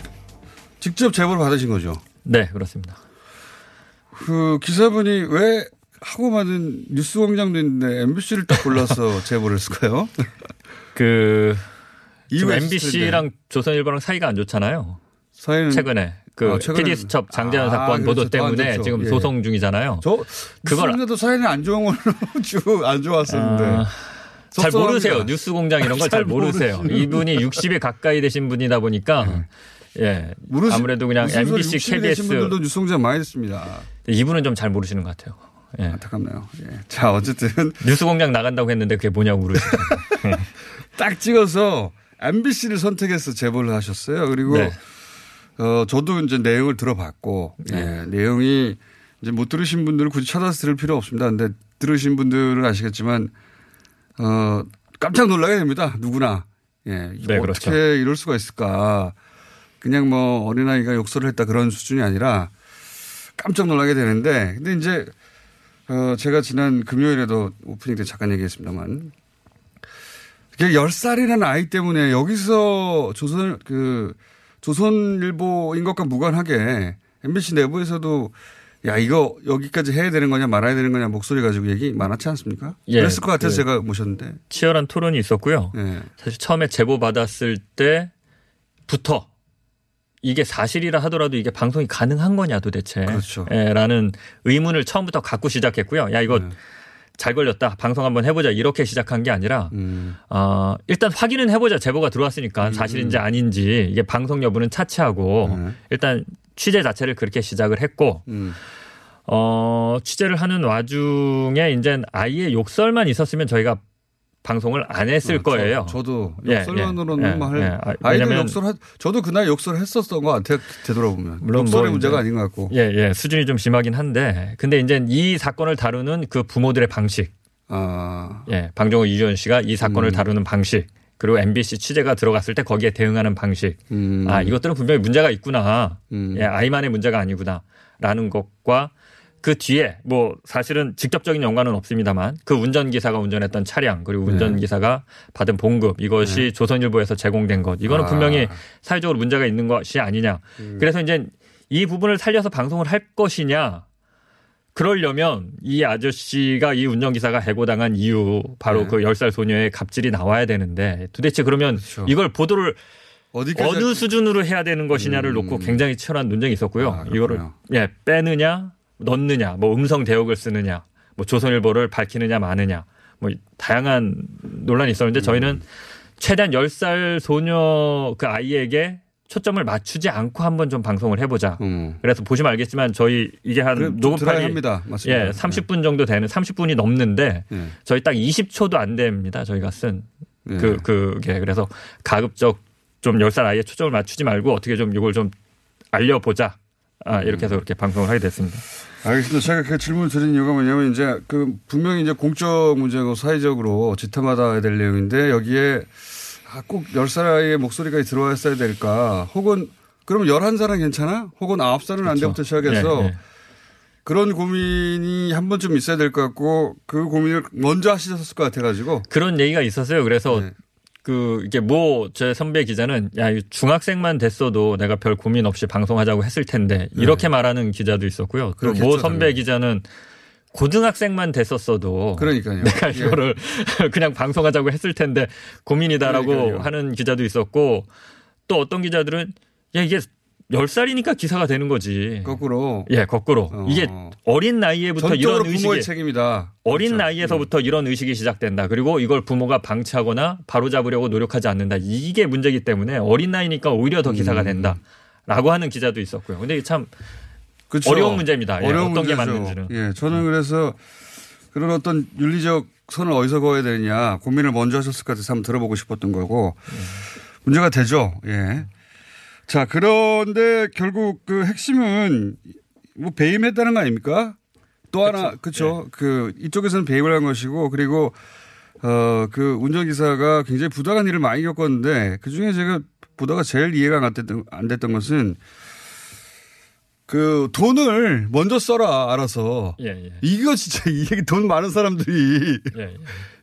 직접 제보를 받으신 거죠? 네, 그렇습니다. 그 기사분이 왜 하고 많은 뉴스 공장도 있는데 MBC를 딱 골라서 제보를 했을까요? 그 MBC랑 조선일보랑 사이가 안 좋잖아요. 사이는 최근에 그 아, PD 수첩 장재현 아, 사건 보도 그렇죠. 때문에 지금 예. 소송 중이잖아요. 저 그걸도 사이는 안 좋은 걸로 쭉 안 좋았었는데. 아, 잘 모르세요. 뉴스 공장 이런 걸 잘 모르세요. 이분이 60에 가까이 되신 분이다 보니까 네. 예. 모르시, 아무래도 그냥 MBC, KBS 분들도 뉴스 공장 많이 됐습니다. 이분은 좀 잘 모르시는 것 같아요. 예. 안타깝네요. 예. 자, 어쨌든. 뉴스 공장 나간다고 했는데 그게 뭐냐고 물으시죠. 딱 찍어서 MBC를 선택해서 제보를 하셨어요. 그리고 네. 어, 저도 이제 내용을 들어봤고, 네. 예. 내용이 이제 못 들으신 분들은 굳이 찾아서 들을 필요 없습니다. 근데 들으신 분들은 아시겠지만, 어, 깜짝 놀라게 됩니다. 누구나. 예. 네, 어떻게 그렇죠. 이럴 수가 있을까. 그냥 뭐 어린아이가 욕설을 했다 그런 수준이 아니라 깜짝 놀라게 되는데, 근데 이제 어, 제가 지난 금요일에도 오프닝 때 잠깐 얘기했습니다만, 10살이라는 아이 때문에 여기서 조선, 그, 조선일보인 것과 무관하게 MBC 내부에서도 야, 이거 여기까지 해야 되는 거냐 말아야 되는 거냐 목소리 가지고 얘기 많았지 않습니까? 예, 그랬을 것 같아서 그 제가 모셨는데. 이게 사실이라 하더라도 이게 방송이 가능한 거냐 도대체. 그렇죠. 예, 라는 의문을 처음부터 갖고 시작했고요. 야, 이거 네. 잘 걸렸다. 방송 한번 해보자. 이렇게 시작한 게 아니라, 음. 어, 일단 확인은 해보자. 제보가 들어왔으니까 사실인지 아닌지 이게 방송 여부는 차치하고 네. 일단 취재 자체를 그렇게 시작을 했고, 음. 어, 취재를 하는 와중에 이제 아이의 욕설만 있었으면 저희가 방송을 안 했을 아, 거예요. 저, 도 예, 욕설만으로는 예, 뭐 할, 예, 예. 아, 아이들 왜냐면 욕설 하, 저도 그날 욕설 했었던 것 같아요. 되돌아보면. 물론 욕설의 뭐 문제가 아닌 것 같고. 예, 예. 수준이 좀 심하긴 한데. 근데 이제 이 사건을 다루는 그 부모들의 방식. 아. 예. 방종호 이주연 씨가 이 사건을 음. 다루는 방식. 그리고 MBC 취재가 들어갔을 때 거기에 대응하는 방식. 음. 아, 이것들은 분명히 문제가 있구나. 예, 아이만의 문제가 아니구나. 라는 것과 그 뒤에 뭐 사실은 직접적인 연관은 없습니다만 그 운전기사가 운전했던 차량 그리고 네. 운전기사가 받은 봉급 이것이 조선일보에서 제공된 것 이거는 아. 분명히 사회적으로 문제가 있는 것이 아니냐. 음. 그래서 이제 이 부분을 살려서 방송을 할 것이냐. 그러려면 이 아저씨가 이 운전기사가 해고당한 이유 바로 네. 그 10살 소녀의 갑질이 나와야 되는데 도대체 그러면 이걸 보도를 어느 수준으로 해야 되는 것이냐를 놓고 굉장히 치열한 논쟁이 있었고요. 이거를 예, 빼느냐, 넣느냐, 뭐 음성 대역을 쓰느냐, 뭐 조선일보를 밝히느냐 마느냐, 뭐 다양한 논란이 있었는데 저희는 최대한 10살 소녀 그 아이에게 초점을 맞추지 않고 한번 좀 방송을 해보자. 그래서 보시면 알겠지만 저희 이게 한 그래, 좀 녹음 들어야 파일이 합니다. 맞습니다. 예, 30분 정도 되는 30분이 넘는데 네. 저희 딱 20초도 안 됩니다. 저희가 쓴 네. 그, 그게 그래서 가급적 좀 10살 아이에 초점을 맞추지 말고 어떻게 좀 이걸 좀 알려보자. 아, 이렇게 해서 그렇게 방송을 하게 됐습니다. 알겠습니다. 제가 그 질문을 드린 이유가 뭐냐면 이제 그 분명히 이제 공적 문제고 사회적으로 지탄받아야 될 내용인데 여기에 아, 꼭 10살 아이의 목소리가 들어왔어야 될까 혹은 그럼 11살은 괜찮아? 혹은 9살은 안 돼부터 시작해서 예, 예. 그런 고민이 한 번쯤 있어야 될 것 같고 그 고민을 먼저 하셨을 것 같아가지고 그런 얘기가 있었어요. 그래서 네. 그 이게 뭐 제 선배 기자는 야 중학생만 됐어도 내가 별 고민 없이 방송하자고 했을 텐데 이렇게 말하는 기자도 있었고요. 그리고 모 네. 그렇겠죠, 선배 당연히. 기자는 고등학생만 됐었어도 그러니까요. 내가 예. 이거를 그냥 방송하자고 했을 텐데 고민이다라고 그러니까요. 하는 기자도 있었고 또 어떤 기자들은 야 이게 10살이니까 기사가 되는 거지. 거꾸로. 예, 거꾸로. 어. 이게 어린 나이에부터 이런 의식이 책임이다. 어린 그렇죠. 나이에서부터 이런 의식이 시작된다. 그리고 이걸 부모가 방치하거나 바로잡으려고 노력하지 않는다. 이게 문제이기 때문에 어린 나이니까 오히려 더 음. 기사가 된다. 라고 하는 기자도 있었고요. 근데 참 그렇죠. 어려운 문제입니다. 예, 어려운 어떤 게 문제죠. 맞는지는. 예, 저는 그래서 그런 어떤 윤리적 선을 어디서 그어야 되느냐 고민을 먼저 하셨을 것 같아서 한번 들어보고 싶었던 거고 문제가 되죠. 예. 자, 그런데 결국 그 핵심은 뭐 배임했다는 거 아닙니까? 또 하나, 그렇죠. 그 이쪽에서는 배임을 한 것이고 그리고 어, 그 운전기사가 굉장히 부당한 일을 많이 겪었는데 그 중에 제가 보다가 제일 이해가 안 됐던, 안 됐던 것은 그 돈을 먼저 써라, 알아서. 예, 예. 이거 진짜 이게 돈 많은 사람들이 예, 예.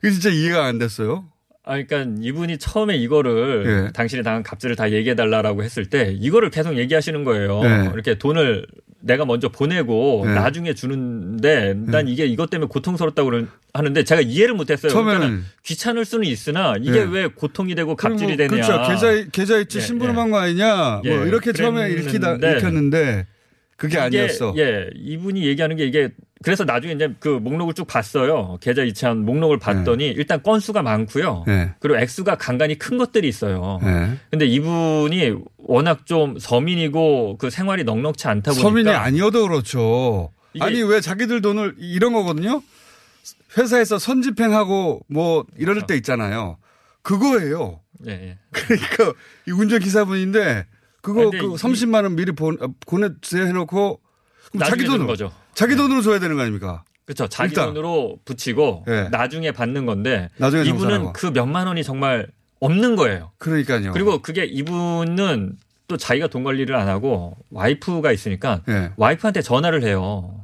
이거 진짜 이해가 안 됐어요. 아, 그러니까 이분이 처음에 이거를 예. 당신이 당한 갑질을 다 얘기해달라고 했을 때 이거를 계속 얘기하시는 거예요. 예. 이렇게 돈을 내가 먼저 보내고 예. 나중에 주는데 난 이게 이것 때문에 고통스럽다고 하는데 제가 이해를 못했어요. 처음에는. 그러니까 귀찮을 수는 있으나 이게 예. 왜 고통이 되고 갑질이 뭐 되냐. 그렇죠. 계좌, 계좌 이체 예, 신분음한 거 아니냐. 예, 뭐 이렇게 처음에 읽히다, 그랬는데 읽혔는데 그게 아니었어. 예, 이분이 얘기하는 게 이게 그래서 나중에 이제 그 목록을 쭉 봤어요. 계좌 이체한 목록을 봤더니 일단 건수가 많고요. 네. 그리고 액수가 간간히 큰 것들이 있어요. 네. 근데 이분이 워낙 좀 서민이고 그 생활이 넉넉치 않다 보니까 서민이 아니어도 그렇죠. 아니 왜 자기들 돈을 이런 거거든요. 회사에서 선집행하고 뭐 이럴 때 있잖아요. 그거예요. 예, 예. 그러니까 이 운전기사분인데 그거 그 이- 30만 원 미리 보, 보내주세요 해놓고 자기 돈으로 거죠. 자기 돈으로 줘야 되는 거 아닙니까? 그렇죠. 자기 일단. 돈으로 붙이고 예. 나중에 받는 건데 나중에 이분은. 그 몇만 원이 정말 없는 거예요. 그러니까요. 그리고 그게 이분은 또 자기가 돈 관리를 안 하고 와이프가 있으니까 예. 와이프한테 전화를 해요.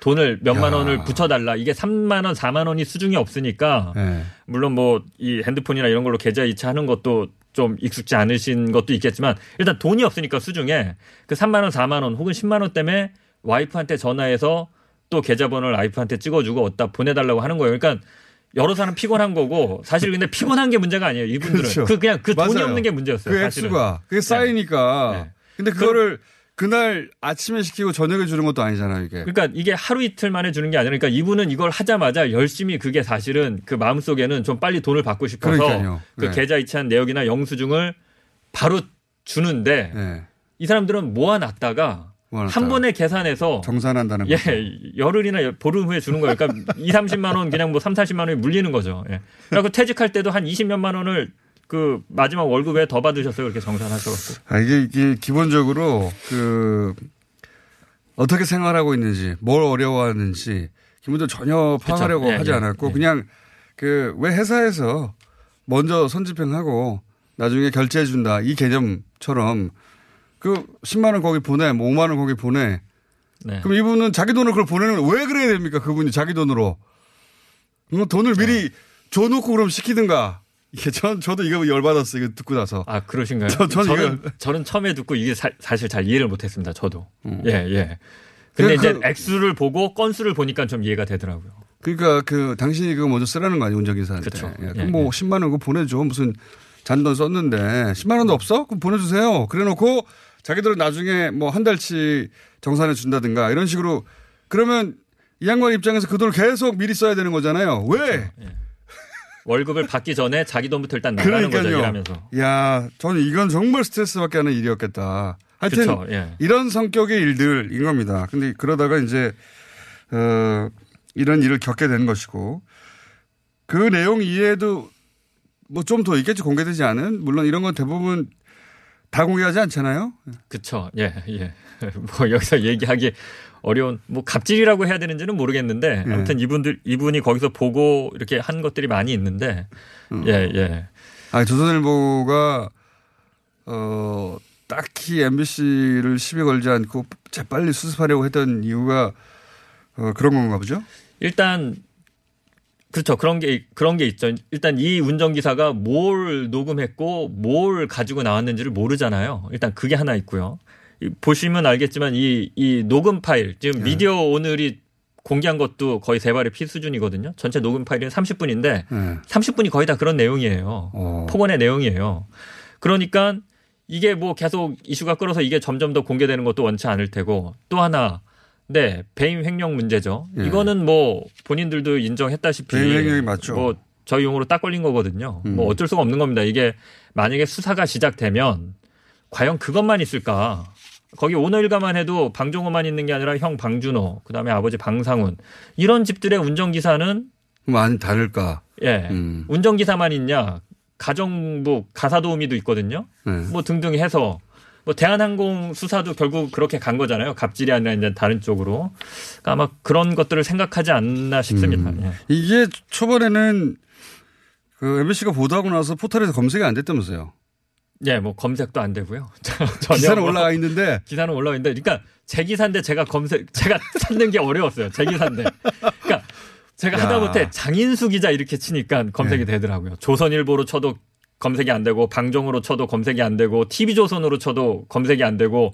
돈을 몇만 야. 원을 붙여달라. 이게 3만 원, 4만 원이 수중이 없으니까 예. 물론 뭐 이 핸드폰이나 이런 걸로 계좌 이체하는 것도 좀 익숙지 않으신 것도 있겠지만 일단 돈이 없으니까 수중에 그 3만 원, 4만 원 혹은 10만 원 때문에 와이프한테 전화해서 또 계좌번호를 와이프한테 찍어주고 어디다 보내달라고 하는 거예요. 그러니까 여러 사람 피곤한 거고 사실 근데 피곤한 게 문제가 아니에요. 이분들은 그렇죠. 그 그냥 그 돈이 맞아요. 없는 게 문제였어요. 그 사실은. 액수가 그게 쌓이니까 근데 그거를 그 날 아침에 시키고 저녁에 주는 것도 아니잖아요, 이게. 그러니까 이게 하루 이틀 만에 주는 게 아니라 그러니까 이분은 이걸 하자마자 열심히 그게 사실은 그 마음속에는 좀 빨리 돈을 받고 싶어서 그러니까요. 그 네. 계좌 이체한 내역이나 영수증을 바로 주는데 네. 이 사람들은 모아놨다가 한 번에 계산해서 정산한다는 예, 거죠. 열흘이나 보름 후에 주는 거예요. 그러니까 2, 30만 원 그냥 뭐 3, 40만 원이 물리는 거죠. 예. 그래고 퇴직할 때도 한 20몇만 원을 그 마지막 월급에 더 받으셨어요. 그렇게 정산하셔갖고. 아, 이게, 이게 기본적으로 그 어떻게 생활하고 있는지, 뭘 어려워하는지 기본적으로 전혀 파악하려고 예, 하지 예, 않았고 예. 그냥 그 왜 회사에서 먼저 선집행하고 나중에 결제해 준다 이 개념처럼 그 10만 원 거기 보내, 뭐 5만 원 거기 보내. 네. 그럼 이분은 자기 돈으로 그걸 보내는 왜 그래야 됩니까? 그분이 자기 돈으로. 뭐 돈을 미리 줘놓고 그럼 시키든가. 이게 전 저도 이거 열받았어요. 이거 듣고 나서. 아 그러신가요? 저, 저는 저는 저는 처음에 듣고 이게 사, 실잘 이해를 못했습니다. 저도. 음. 예 예. 근데 그- 이제 그- 액수를 보고 건수를 보니까 좀 이해가 되더라고요. 그러니까 그 당신이 그거 먼저 쓰라는 거 아니에요 운전기사한테. 그쵸. 예, 예, 그럼 뭐 10만 원 그거 보내줘 무슨 잔돈 썼는데 10만 원도 없어? 그럼 보내주세요. 그래놓고 자기들은 나중에 뭐 한 달치 정산해 준다든가 이런 식으로 그러면 이 양반 입장에서 그 돈을 계속 미리 써야 되는 거잖아요. 왜? 월급을 받기 전에 자기 돈부터 일단 나가는 거죠 일하면서. 야, 저는 이건 정말 스트레스밖에 하는 일이었겠다. 하여튼 그쵸, 예. 이런 성격의 일들인 겁니다. 근데 그러다가 이제 어 이런 일을 겪게 된 것이고 그 내용 이외에도 뭐 좀 더 있겠지 공개되지 않은 물론 이런 건 대부분 다 공개하지 않잖아요. 그쵸. 예, 예. 뭐 여기서 얘기하기 어려운, 뭐 갑질이라고 해야 되는지는 모르겠는데 예. 아무튼 이분들, 이분이 거기서 보고 이렇게 한 것들이 많이 있는데 예, 예. 아 조선일보가 어 딱히 MBC를 시비 걸지 않고 재빨리 수습하려고 했던 이유가 어, 그런 건가 보죠. 일단 그렇죠. 그런 게 그런 게 있죠. 일단 이 운전 기사가 뭘 녹음했고 뭘 가지고 나왔는지를 모르잖아요. 일단 그게 하나 있고요. 이 보시면 알겠지만 이, 이 녹음 파일 지금 미디어 오늘이 공개한 것도 거의 세 발의 피 수준이거든요. 전체 녹음 파일은 30분인데 네. 30분이 거의 다 그런 내용이에요. 어. 폭언의 내용이에요. 그러니까 이게 뭐 계속 이슈가 끌어서 이게 점점 더 공개되는 것도 원치 않을 테고 또 하나 네 배임 횡령 문제죠. 예. 이거는 뭐 본인들도 인정했다시피 배임 횡령이 맞죠. 뭐 저희 용어로 딱 걸린 거거든요. 뭐 어쩔 수가 없는 겁니다. 이게 만약에 수사가 시작되면 과연 그것만 있을까? 거기 오너일가만 해도 방종호만 있는 게 아니라 형 방준호, 그다음에 아버지 방상훈 이런 집들의 운전기사는 많이 다를까? 예 음. 운전기사만 있냐? 가정부 가사도우미도 있거든요. 네. 뭐 등등 해서 뭐 대한항공 수사도 결국 그렇게 간 거잖아요. 갑질이 아니라 이제 다른 쪽으로. 그러니까 아마 그런 것들을 생각하지 않나 싶습니다. 음. 예. 이게 초반에는 그 MBC가 보도하고 나서 포털에서 검색이 안 됐다면서요. 예, 뭐 검색도 안 되고요. 기사는 뭐- 올라가 있는데 기사는 올라와 있는데, 그러니까 제 기사인데 제가 검색, 제가 찾는 게 어려웠어요. 제 기사인데. 그러니까 제가 야. 하다못해 장인수 기자 이렇게 치니까 검색이 네. 되더라고요. 조선일보로 쳐도 검색이 안 되고, 방종으로 쳐도 검색이 안 되고, TV조선으로 쳐도 검색이 안 되고,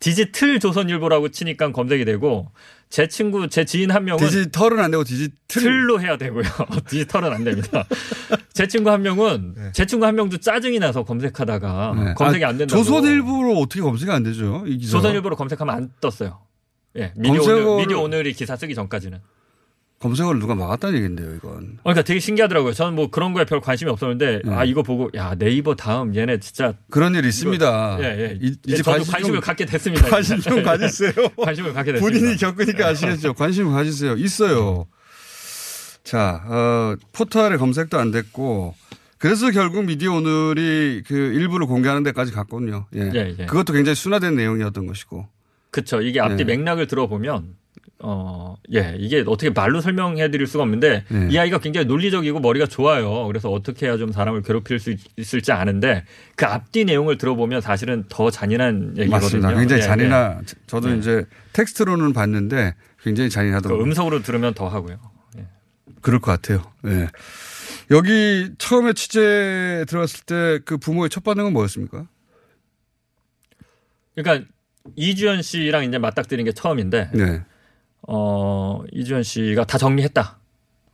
디지털 조선일보라고 치니까 검색이 되고, 제 친구, 제 지인 한 명은 디지털은 안 되고 디지털 틀로 해야 되고요. 디지털은 안 됩니다. 제 친구 한 명은 제 친구 한 명도 짜증이 나서 검색하다가 네. 검색이 아, 안 된다고. 조선일보로 어떻게 검색이 안 되죠? 이 기사. 조선일보로 검색하면 안 떴어요. 예, 미디어 검색어를- 오늘, 미디어 오늘이 기사 쓰기 전까지는. 검색어를 누가 막았다는 얘긴데요, 이건. 어, 그러니까 되게 신기하더라고요. 저는 뭐 그런 거에 별 관심이 없었는데 네. 아 이거 보고 야 네이버 다음 얘네 진짜 그런 일 있습니다. 예, 예. 이- 예, 저도 관심 관심을 좀- 갖게 됐습니다. 관심 좀 가지세요. 관심을 갖게 됐습니다. 본인이 겪으니까 아시겠죠. 관심 가지세요. 있어요. 자, 어, 포털에 검색도 안 됐고, 그래서 결국 미디어 오늘이 그 일부를 공개하는 데까지 갔거든요. 예. 예, 예. 그것도 굉장히 순화된 내용이었던 것이고. 그렇죠. 이게 앞뒤 네. 맥락을 들어보면 어, 예, 이게 어떻게 말로 설명해 드릴 수가 없는데 네. 이 아이가 굉장히 논리적이고 머리가 좋아요. 그래서 어떻게 해야 좀 사람을 괴롭힐 수 있- 있을지 아는데 그 앞뒤 내용을 들어보면 사실은 더 잔인한 얘기거든요. 맞습니다. 굉장히 예, 잔인하, 예. 저도 예. 이제 텍스트로는 봤는데 굉장히 그 잔인하더라고요. 음성으로 들으면 더 하고요. 그럴 것 같아요. 예. 여기 처음에 취재 들어갔을 때 그 부모의 첫 반응은 뭐였습니까? 그러니까 이주연 씨랑 이제 맞닥뜨린 게 처음인데 네. 어, 이주연 씨가 다 정리했다.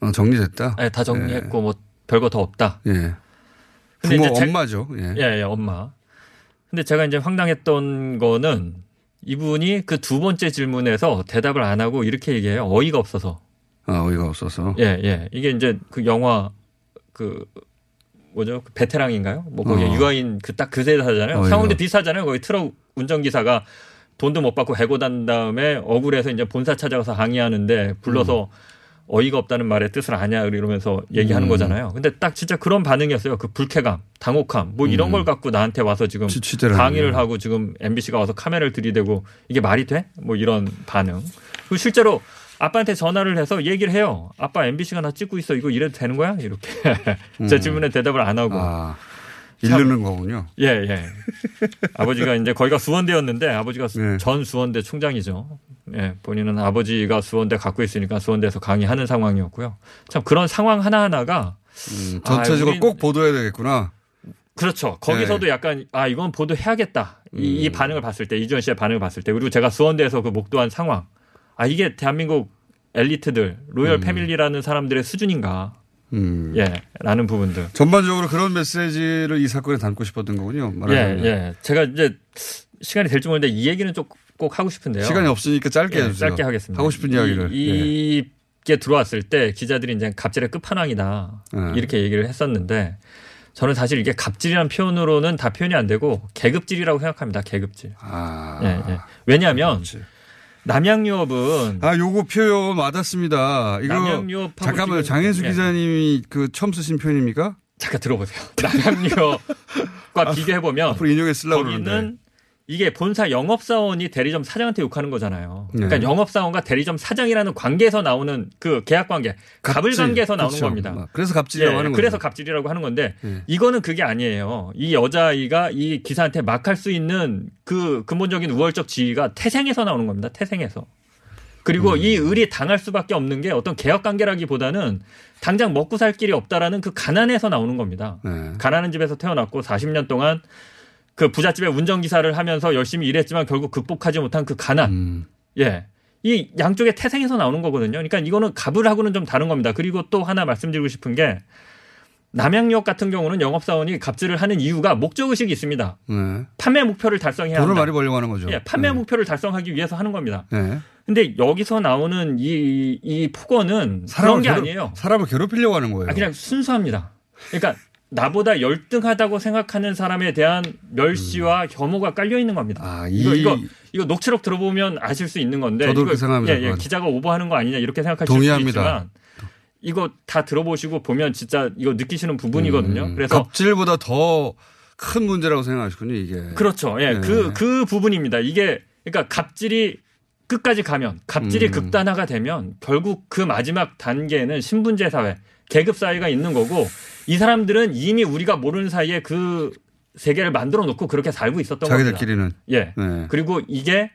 어, 정리됐다? 네, 다 정리했고 뭐 별거 더 없다. 예. 근데 부모 이제 제- 엄마죠. 예. 예, 예, 엄마. 근데 제가 이제 황당했던 거는 이분이 그 두 번째 질문에서 대답을 안 하고 이렇게 얘기해요. 어이가 없어서. 아, 어이가 없어서. 예, 예. 이게 이제 그 영화 그 뭐죠? 그 베테랑인가요? 뭐 거기 어. 유아인 그 딱그 세대잖아요. 어이가. 상황도 비슷하잖아요. 거기 트럭 운전기사가 돈도 못 받고 해고 단 다음에 억울해서 이제 본사 찾아가서 항의하는데 불러서 어이가 없다는 말의 뜻을 아냐 이러면서 얘기하는 음. 거잖아요. 근데 딱 진짜 그런 반응이었어요. 그 불쾌감, 당혹함, 뭐 이런 음. 걸 갖고 나한테 와서 지금 강의를 하는군요. 하고 지금 MBC가 와서 카메라를 들이대고 이게 말이 돼? 뭐 이런 반응. 그리고 실제로 아빠한테 전화를 해서 얘기를 해요. 아빠 MBC가 나 찍고 있어. 이거 이래도 되는 거야? 이렇게 제 음. 질문에 대답을 안 하고. 아, 이르는 거군요. 예, 예. 아버지가 이제 거기가 수원대였는데 아버지가 네. 전 수원대 총장이죠. 예, 본인은 아버지가 수원대 갖고 있으니까 수원대에서 강의하는 상황이었고요. 참 그런 상황 하나하나가 음, 전체적으로 아, 꼭 보도해야 되겠구나. 그렇죠. 거기서도 네. 약간 아 이건 보도해야겠다. 이, 이 음. 반응을 봤을 때 이주원 씨의 반응을 봤을 때 그리고 제가 수원대에서 그 목도한 상황. 아 이게 대한민국 엘리트들 로열 음. 패밀리라는 사람들의 수준인가. 음. 예, 라는 부분들. 전반적으로 그런 메시지를 이 사건에 담고 싶었던 거군요. 예, 말하자면. 예. 제가 이제 시간이 될지 모르는데 이 얘기는 좀 꼭 하고 싶은데요. 시간이 없으니까 짧게 예, 해주세요. 짧게 하겠습니다. 하고 싶은 이야기를. 예. 이, 게 들어왔을 때 기자들이 이제 갑질의 끝판왕이다 예. 이렇게 얘기를 했었는데 저는 사실 이게 갑질이라는 표현으로는 다 표현이 안 되고 계급질이라고 생각합니다. 계급질. 아. 예, 예. 왜냐하면 남양유업은 아, 요거 표현 와닿습니다. 이거 남양유업하고 잠깐만요. 장현수 예. 기자님이 그 처음 쓰신 표현입니까? 잠깐 들어보세요. 남양유업과 비교해 보면 앞으로 인용해 쓰려고 거기는 그러는데. 이게 본사 영업사원이 대리점 사장한테 욕하는 거잖아요. 네. 그러니까 영업사원과 대리점 사장이라는 관계에서 나오는 그 계약 관계, 갑을 갑질. 관계에서 나오는 그렇죠. 겁니다. 그래서 갑질이라고 예, 하는 거죠. 그래서 갑질이라고 하는 건데 예. 이거는 그게 아니에요. 이 여자아이가 이 기사한테 막 할 수 있는 그 근본적인 우월적 지위가 태생에서 나오는 겁니다. 태생에서. 그리고 음. 이 을이 당할 수밖에 없는 게 어떤 개혁 관계라기보다는 당장 먹고 살 길이 없다라는 그 가난에서 나오는 겁니다. 네. 가난한 집에서 태어났고 40년 동안 그 부잣집에 운전기사를 하면서 열심히 일했지만 결국 극복하지 못한 그 가난. 음. 예. 이 양쪽의 태생에서 나오는 거거든요. 그러니까 이거는 갑을하고는 좀 다른 겁니다. 그리고 또 하나 말씀드리고 싶은 게 남양유업 같은 경우는 영업사원이 갑질을 하는 이유가 목적의식이 있습니다. 네. 판매 목표를 달성해야 돈을 한다. 많이 벌려고 하는 거죠. 예, 판매 네. 목표를 달성하기 위해서 하는 겁니다. 네. 근데 여기서 나오는 이, 이 폭언은 사람을 그런 게 괴롭- 아니에요. 사람을 괴롭히려고 하는 거예요. 아, 그냥 순수합니다. 그러니까 나보다 열등하다고 생각하는 사람에 대한 멸시와 혐오가 깔려 있는 겁니다. 음. 아, 이거 이- 이거 이거 녹취록 들어보면 아실 수 있는 건데 저도 이거 생각합니다, 예, 예. 기자가 오버하는 거 아니냐 이렇게 생각하실 동의합니다. 수 있지만 이거 다 들어보시고 보면 진짜 이거 느끼시는 부분이거든요. 음, 그래서 갑질보다 더 큰 문제라고 생각하시군요, 이게. 그렇죠. 예, 네. 그, 그 부분입니다. 이게, 그러니까 갑질이 끝까지 가면, 갑질이 음. 극단화가 되면 결국 그 마지막 단계는 신분제 사회, 계급 사회가 있는 거고 이 사람들은 이미 우리가 모르는 사이에 그 세계를 만들어 놓고 그렇게 살고 있었던 겁니다. 자기들끼리는. 예. 네. 그리고 이게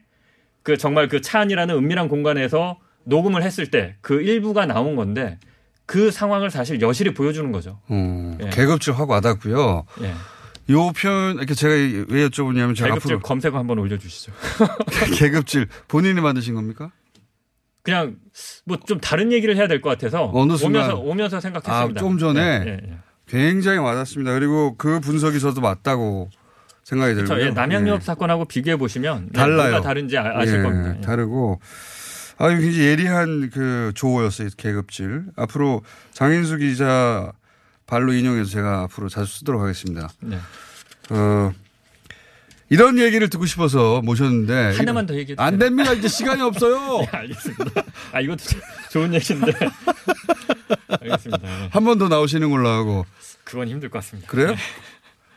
그 정말 그 차 안이라는 은밀한 공간에서 녹음을 했을 때 그 일부가 나온 건데 그 상황을 사실 여실히 보여주는 거죠. 어, 예. 계급질 확 와닿고요. 예. 요 표현, 이렇게 제가 왜 여쭤보냐면 제가 계급질 앞으로 검색어 한번 올려주시죠. 계급질 본인이 만드신 겁니까? 그냥 뭐 좀 다른 얘기를 해야 될 것 같아서 어느 순간- 오면서 오면서 생각했습니다. 아, 좀 전에 예, 예, 예. 굉장히 와닿습니다. 그리고 그 분석이 저도 맞다고 생각이 들고요. 그렇죠. 예, 남양유업 예. 사건하고 비교해 보시면 달라요. 뭐가 다른지 아- 아실 예, 겁니다. 예. 다르고 아 굉장히 예리한 그 조어였어요. 계급질. 앞으로 장인수 기자 발로 인용해서 제가 앞으로 자주 쓰도록 하겠습니다. 네. 어, 이런 얘기를 듣고 싶어서 모셨는데 하나만 더 얘기해 안 주세요. 됩니다. 이제 시간이 없어요. 네, 알겠습니다. 아 이것도 좋은 얘기인데. 알겠습니다. 네. 한번 더 나오시는 걸로 하고 그건 힘들 것 같습니다. 그래요?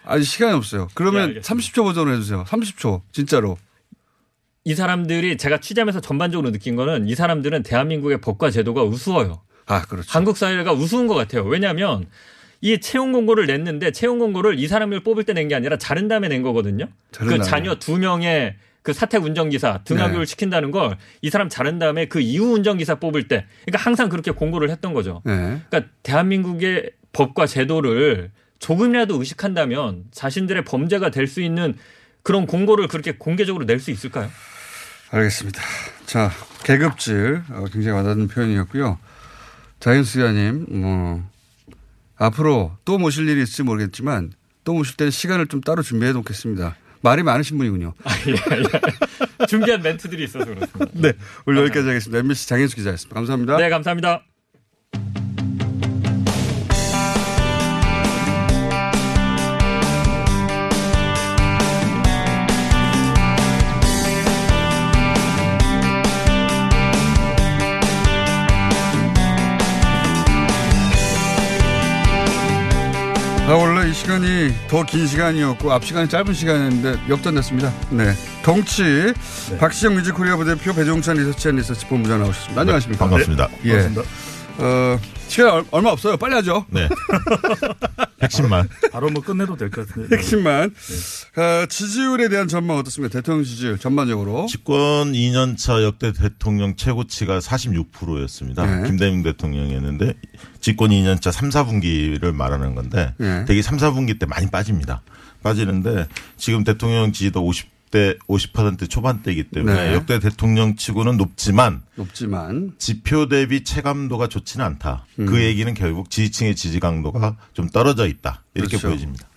아직 시간이 없어요. 네, 그러면 알겠습니다. 30초 버전으로 해주세요. 30초 진짜로. 이 사람들이 제가 취재하면서 전반적으로 느낀 거는 이 사람들은 대한민국의 법과 제도가 우스워요. 아 그렇죠. 한국 사회가 우스운 것 같아요. 왜냐하면 이 채용 공고를 냈는데 채용 공고를 이 사람을 뽑을 때 낸 게 아니라 자른 다음에 낸 거거든요. 자른 그. 자녀 두 명의 그 사택 운전기사 등하교육을 네. 시킨다는 걸 이 사람 자른 다음에 그 이후 운전기사 뽑을 때 그러니까 항상 그렇게 공고를 했던 거죠. 네. 그러니까 대한민국의 법과 제도를 조금이라도 의식한다면 자신들의 범죄가 될 수 있는 그런 공고를 그렇게 공개적으로 낼 수 있을까요? 알겠습니다. 자, 계급질 어, 굉장히 와닿는 표현이었고요. 자연수 기자님, 뭐 앞으로 또 모실 일이 있을지 모르겠지만 또 모실 때는 시간을 좀 따로 준비해 놓겠습니다. 말이 많으신 분이군요. 아, 예, 예. 준비한 멘트들이 있어서 그렇습니다. 네. 오늘 여기까지 하겠습니다. MBC 장현수 기자였습니다. 감사합니다. 네, 감사합니다. 시간이 더 긴 시간이었고 앞 시간이 짧은 시간이었는데 역전됐습니다. 네. 정치 박시영 윈지코리아 부대표 배종찬 리서치 앤 리서치 본부장 나오셨습니다. 안녕하십니까? 반갑습니다. 예. 반갑습니다. 어, 시간 얼- 얼마 없어요. 빨리 하죠. 네. 핵심만. 바로 뭐 끝내도 될 것 같은데. 핵심만. 어, 지지율에 대한 전망 어떻습니까? 대통령 지지율 전반적으로. 집권 2년차 역대 대통령 최고치가 46%였습니다. 네. 김대중 대통령이었는데 집권 2년차 3, 4분기를 말하는 건데 네. 되게 3, 4분기 때 많이 빠집니다. 빠지는데 지금 대통령 지지도 50 대 50% 초반대이기 때문에 네. 역대 대통령 치고는 높지만 높지만 지표 대비 체감도가 좋지는 않다. 음. 그 얘기는 결국 지지층의 지지 강도가 좀 떨어져 있다. 이렇게 그렇죠. 보여집니다.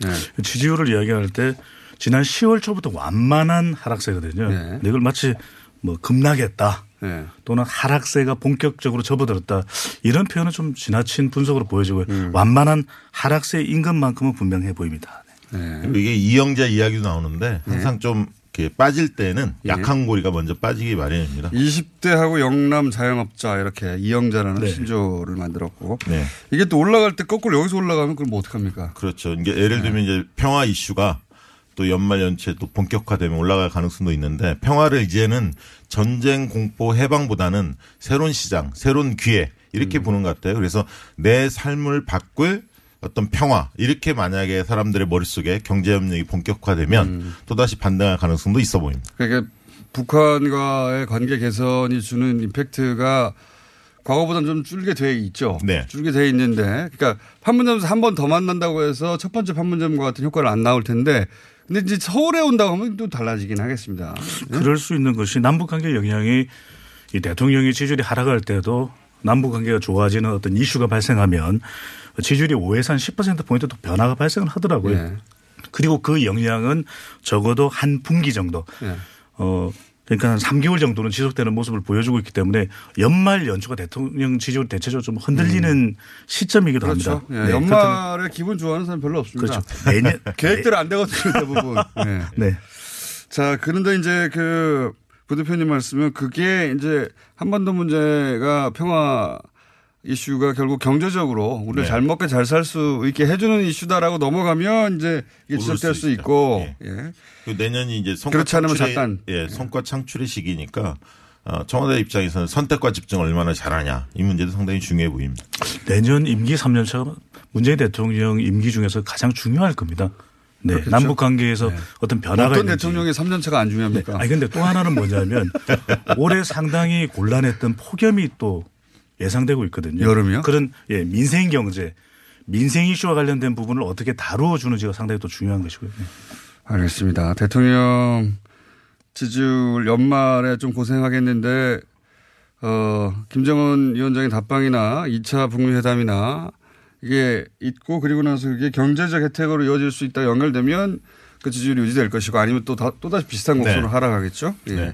지지율을 이야기할 때 지난 10월 초부터 완만한 하락세거든요. 네. 이걸 마치 뭐 급락했다. 네. 또는 하락세가 본격적으로 접어들었다. 이런 표현은 좀 지나친 분석으로 보여지고요. 음. 완만한 하락세 임금만큼은 분명해 보입니다. 그리고 이게 이영자 이야기도 나오는데 항상 좀 이렇게 빠질 때는 예. 약한 고리가 먼저 빠지기 마련입니다. 20대하고 영남 자영업자 이렇게 이영자라는 네. 신조를 만들었고 네. 이게 또 올라갈 때 거꾸로 여기서 올라가면 그럼 뭐 어떡합니까? 그렇죠. 이게 예를 들면 이제 평화 이슈가 또 연말 연초에 또 본격화되면 올라갈 가능성도 있는데 평화를 이제는 전쟁 공포 해방보다는 새로운 시장, 새로운 기회 이렇게 보는 것 같아요. 그래서 내 삶을 바꿀 어떤 평화 이렇게 만약에 사람들의 머릿속에 경제 협력이 본격화되면 또다시 반등할 가능성도 있어 보입니다. 그러니까 북한과의 관계 개선이 주는 임팩트가 과거보다는 좀 줄게 돼 있죠. 네. 줄게 돼 있는데, 그러니까 판문점에서 한 번 더 만난다고 해서 첫 번째 판문점과 같은 효과는 안 나올 텐데, 근데 이제 서울에 온다고 하면 또 달라지긴 하겠습니다. 그럴 수 있는 것이 남북 관계 영향이 이 대통령의 지지율이 하락할 때도 남북 관계가 좋아지는 어떤 이슈가 발생하면 지지율이 5에서 한 10% 포인트 또 변화가 발생을 하더라고요. 네. 그리고 그 영향은 적어도 한 분기 정도 네. 어 그러니까 한 3개월 정도는 지속되는 모습을 보여주고 있기 때문에 연말 연초가 대통령 지지율 대체적으로 좀 흔들리는 시점이기도 그렇죠. 합니다. 예, 네, 연말에 기분 좋아하는 사람 별로 없습니다. 그렇죠. 내년 계획대로 안 되거든요, 대부분. 네. 네. 자, 그런데 이제 그 부대표님 말씀은 그게 이제 한반도 문제가 평화 이슈가 결국 경제적으로 우리가 네. 잘 먹게 잘 살 수 있게 해주는 이슈다라고 넘어가면 이제 이게 지속될 수. 있고 예. 그 내년이 이제 성과 그렇지 않으면 창출의, 잠깐. 예, 성과 창출의 시기니까 어, 청와대 입장에서는 선택과 집중을 얼마나 잘하냐 이 문제도 상당히 중요해 보입니다. 내년 임기 3년차가 문재인 대통령 임기 중에서 가장 중요할 겁니다. 네. 그렇겠죠. 남북 관계에서 어떤 변화가 어떤 있는지. 대통령의 3년차가 안 중요합니까? 아니 근데 또 하나는 뭐냐면 올해 상당히 곤란했던 폭염이 또 예상되고 있거든요. 여름이요? 그런 예, 민생 경제, 민생 이슈와 관련된 부분을 어떻게 다루어 주는지가 상당히 또 중요한 것이고요. 네. 알겠습니다. 대통령 지지율 연말에 좀 고생하겠는데, 어, 김정은 위원장의 답방이나 2차 북미 회담이나 이게 있고 그리고 나서 그게 경제적 혜택으로 이어질 수 있다 연결되면 그 지지율이 유지될 것이고 아니면 또, 다, 또 다시 비슷한 곡선으로 네. 하락하겠죠. 예. 네.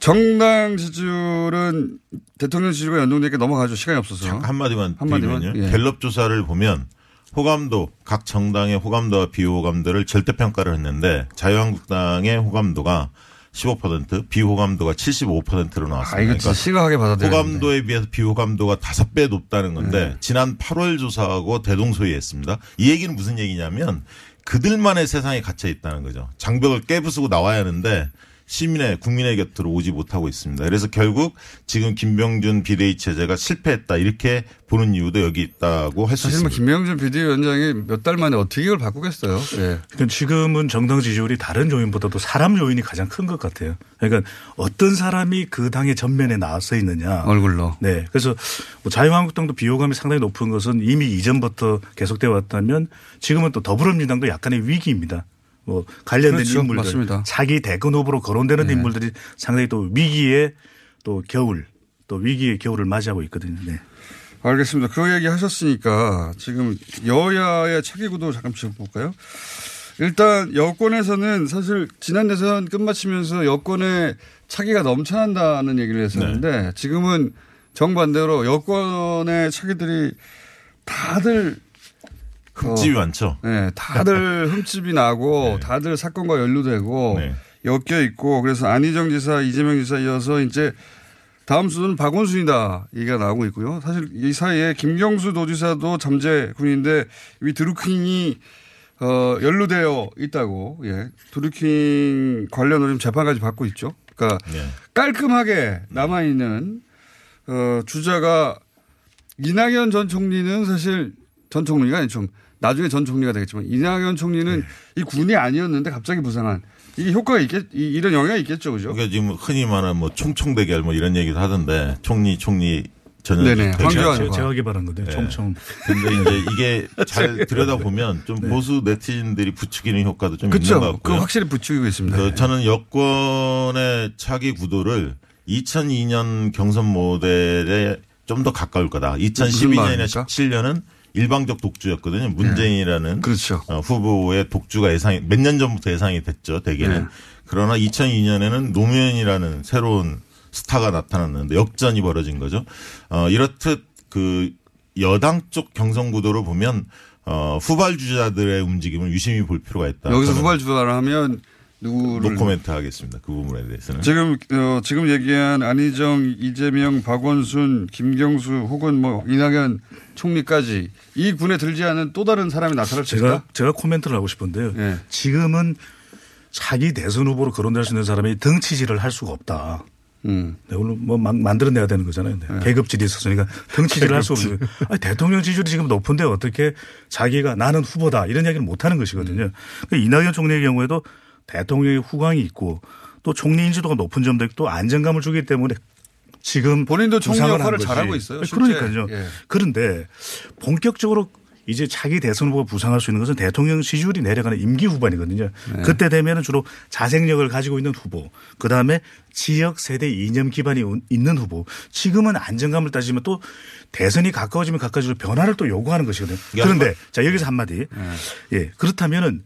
정당 지지율은 대통령 지지율과 연동되게 넘어가죠. 시간이 없어서. 한마디만 한마디만, 드리면요. 예. 갤럽 조사를 보면 호감도 각 정당의 호감도와 비호감도를 절대 평가를 했는데 자유한국당의 호감도가 15% 비호감도가 75%로 나왔습니다. 아, 이거 진짜 심각하게 받아들여야 호감도에 비해서 비호감도가 다섯 배 높다는 건데 네. 지난 8월 조사하고 대동소이했습니다. 이 얘기는 무슨 얘기냐면 그들만의 세상에 갇혀 있다는 거죠. 장벽을 깨부수고 나와야 하는데 시민의 국민의 곁으로 오지 못하고 있습니다. 그래서 결국 지금 김병준 비대위 체제가 실패했다 이렇게 보는 이유도 여기 있다고 할수 사실 뭐 있습니다. 김명준 비대위원장이 몇 달 만에 어떻게 이걸 바꾸겠어요. 예. 그러니까 지금은 정당 지지율이 다른 요인보다도 사람 요인이 가장 큰 것 같아요. 그러니까 어떤 사람이 그 당의 전면에 나서 있느냐. 얼굴로. 네. 그래서 뭐 자유한국당도 비호감이 상당히 높은 것은 이미 이전부터 계속돼 왔다면 지금은 또 더불어민주당도 약간의 위기입니다. 뭐 관련된 그렇죠. 인물들, 맞습니다. 차기 대권 후보로 거론되는 네. 인물들이 상당히 또 위기의 또 겨울, 또 위기의 겨울을 맞이하고 있거든요. 네. 알겠습니다. 그 얘기 하셨으니까 지금 여야의 차기 구도 잠깐 짚어볼까요? 일단 여권에서는 사실 지난 대선 끝마치면서 여권에 차기가 넘쳐난다는 얘기를 했었는데 네. 지금은 정반대로 여권의 차기들이 다들 흠집이 많죠. 네, 다들 흠집이 나고 네. 다들 사건과 연루되고 엮여 있고 그래서 안희정 지사, 이재명 지사 이어서 이제 다음 수는 박원순이다 얘기가 나오고 있고요. 사실 이 사이에 김경수 도지사도 잠재 군인데 이 드루킹이 어, 연루되어 있다고 예. 드루킹 관련으로 지금 재판까지 받고 있죠. 그러니까 네. 깔끔하게 남아 있는 어, 주자가 이낙연 전 총리는 사실 전 총리가 아니 좀 나중에 전 총리가 되겠지만 이낙연 총리는 이 군이 아니었는데 갑자기 부상한 이게 효과가 있겠 이- 이런 영향이 있겠죠, 그죠? 그러니까 지금 흔히 말하는 뭐 총총 대결 뭐 이런 얘기도 하던데 총리 총리 전혀 네네, 대결. 황교안과. 제가 개발한 건데 네. 총총. 근데 이제 이게 잘 들여다 보면 좀 보수 네티즌들이 부추기는 효과도 좀 그쵸. 있는 것 같고요. 그거 확실히 부추기고 있습니다. 그 저는 여권의 차기 구도를 2002년 경선 모델에 좀 더 가까울 거다. 무슨 2012년이나 말입니까? 17년은 일방적 독주였거든요. 문재인이라는 그렇죠. 어, 후보의 독주가 예상이 몇 년 전부터 예상이 됐죠. 대개는. 네. 그러나 2002년에는 노무현이라는 새로운 스타가 나타났는데 역전이 벌어진 거죠. 어, 이렇듯 그 여당 쪽 경선 구도를 보면 어, 후발 주자들의 움직임을 유심히 볼 필요가 있다. 여기서 후발 주자를 하면 누구를 노코멘트 하겠습니다. 그 부분에 대해서는. 지금 어, 지금 얘기한 안희정, 이재명, 박원순, 김경수 혹은 뭐 이낙연 총리까지 이 군에 들지 않은 또 다른 사람이 나타날 수 있다. 제가 코멘트를 하고 싶은데요. 네. 지금은 자기 대선 후보로 거론될 수 있는 사람이 덩치질을 할 수가 없다. 음. 네, 오늘 뭐 만- 만들어내야 되는 거잖아요. 네. 계급질이 있었으니까 덩치질을 할 수 없는. 아니, 대통령 지지율이 지금 높은데 어떻게 자기가 나는 후보다 이런 얘기를 못 하는 것이거든요. 그러니까 이낙연 총리의 경우에도 대통령의 후광이 있고 또 총리 인지도가 높은 점도 있고 또 안정감을 주기 때문에 지금 본인도 총리 역할을. 잘하고 있어요, 실제. 그러니까요. 예. 그런데 본격적으로 이제 차기 대선 후보가 부상할 수 있는 것은 대통령 지지율이 내려가는 임기 후반이거든요. 네. 그때 되면은 주로 자생력을 가지고 있는 후보, 그 다음에 지역 세대 이념 기반이 있는 후보. 지금은 안정감을 따지면 또 대선이 가까워지면 가까워질수록 변화를 또 요구하는 것이거든요. 그런데 자 여기서 한마디. 예 그렇다면은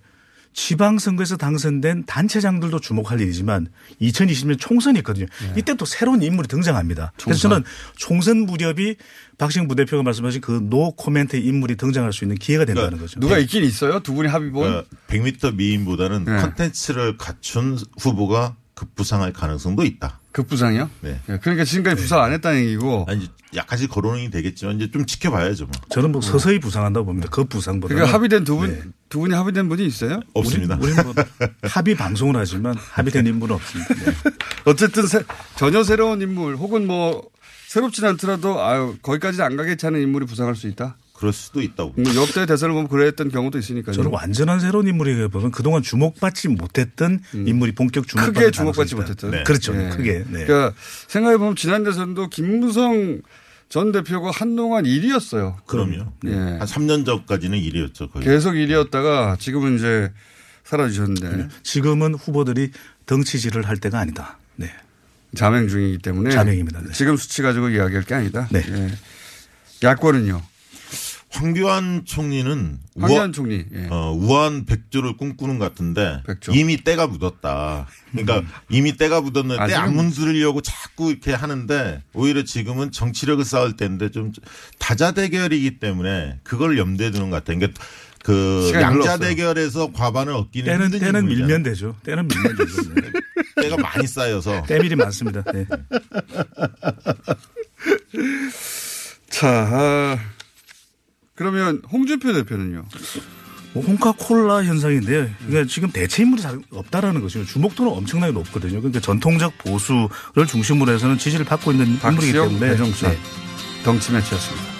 지방선거에서 당선된 단체장들도 주목할 일이지만 2020년 총선이 있거든요. 이때 또 새로운 인물이 등장합니다. 그래서 총선. 저는 총선 무렵이 박시영 부대표가 말씀하신 그 노 코멘트 인물이 등장할 수 있는 기회가 된다는 거죠. 누가 예. 있긴 있어요? 두 분이 합의 본? 그러니까 100m 미인보다는 네. 컨텐츠를 갖춘 후보가 급부상할 가능성도 있다. 급부상이요? 네. 예, 그러니까 지금까지 부상 안 했다는 얘기고. 아니, 약간씩 거론이 되겠지만 이제 좀 지켜봐야죠. 뭐. 저는 뭐 서서히 부상한다고 봅니다. 그 부상보다. 그러니까 합의된 두 분, 두 분이 합의된 분이 있어요? 없습니다. 우리, 우리는 뭐 합의 방송을 하지만 합의된 인물은 없습니다. 네. 어쨌든 새- 전혀 새로운 인물 혹은 뭐 새롭진 않더라도 아유 거기까지는 안 가겠지 하는 인물이 부상할 수 있다. 그럴 수도 있다고. 뭐 역대 대선을 보면 그랬던 경우도 있으니까요. 저는 완전한 새로운 인물이기보다는 그동안 주목받지 못했던 인물이 본격 주목받는 음. 크게 주목받지. 못했던. 그렇죠. 네. 크게. 네. 그러니까 생각해 보면 지난 대선도 김무성 전 대표가 한동안 1위였어요. 그럼요. 예. 한 3년 전까지는 1위였죠. 거의. 계속 1위였다가 지금은 이제 사라지셨는데 지금은 후보들이 덩치질을 할 때가 아니다. 네. 자맹 중이기 때문에 자맹입니다. 네. 지금 수치 가지고 이야기할 게 아니다. 네. 예. 야권은요. 황교안 총리는 황교안 우한- 총리. 예. 어, 우한 백조를 꿈꾸는 것 같은데 이미 때가 묻었다. 그러니까 이미 때가 묻었는데 아, 때안 지금- 문드리려고 자꾸 이렇게 하는데 오히려 지금은 정치력을 쌓을 때인데 좀 다자 대결이기 때문에 그걸 염두에 두는 것 같아요. 그러니까 그 양자. 대결에서 과반을 얻기는 때는 힘든 때는 인물이잖아요. 밀면 되죠. 때는 밀면 되죠. 네. 때가 많이 쌓여서 때밀이 많습니다. 네. 자, 아, 그러면 홍준표 대표는요. 뭐 홍카콜라 현상인데요. 그러니까 지금 대체 인물이 잘 없다라는 것이죠. 주목도는 엄청나게 높거든요. 그러니까 전통적 보수를 중심으로 해서는 지지를 받고 있는 인물이기 때문에 네. 덩치 매치였습니다.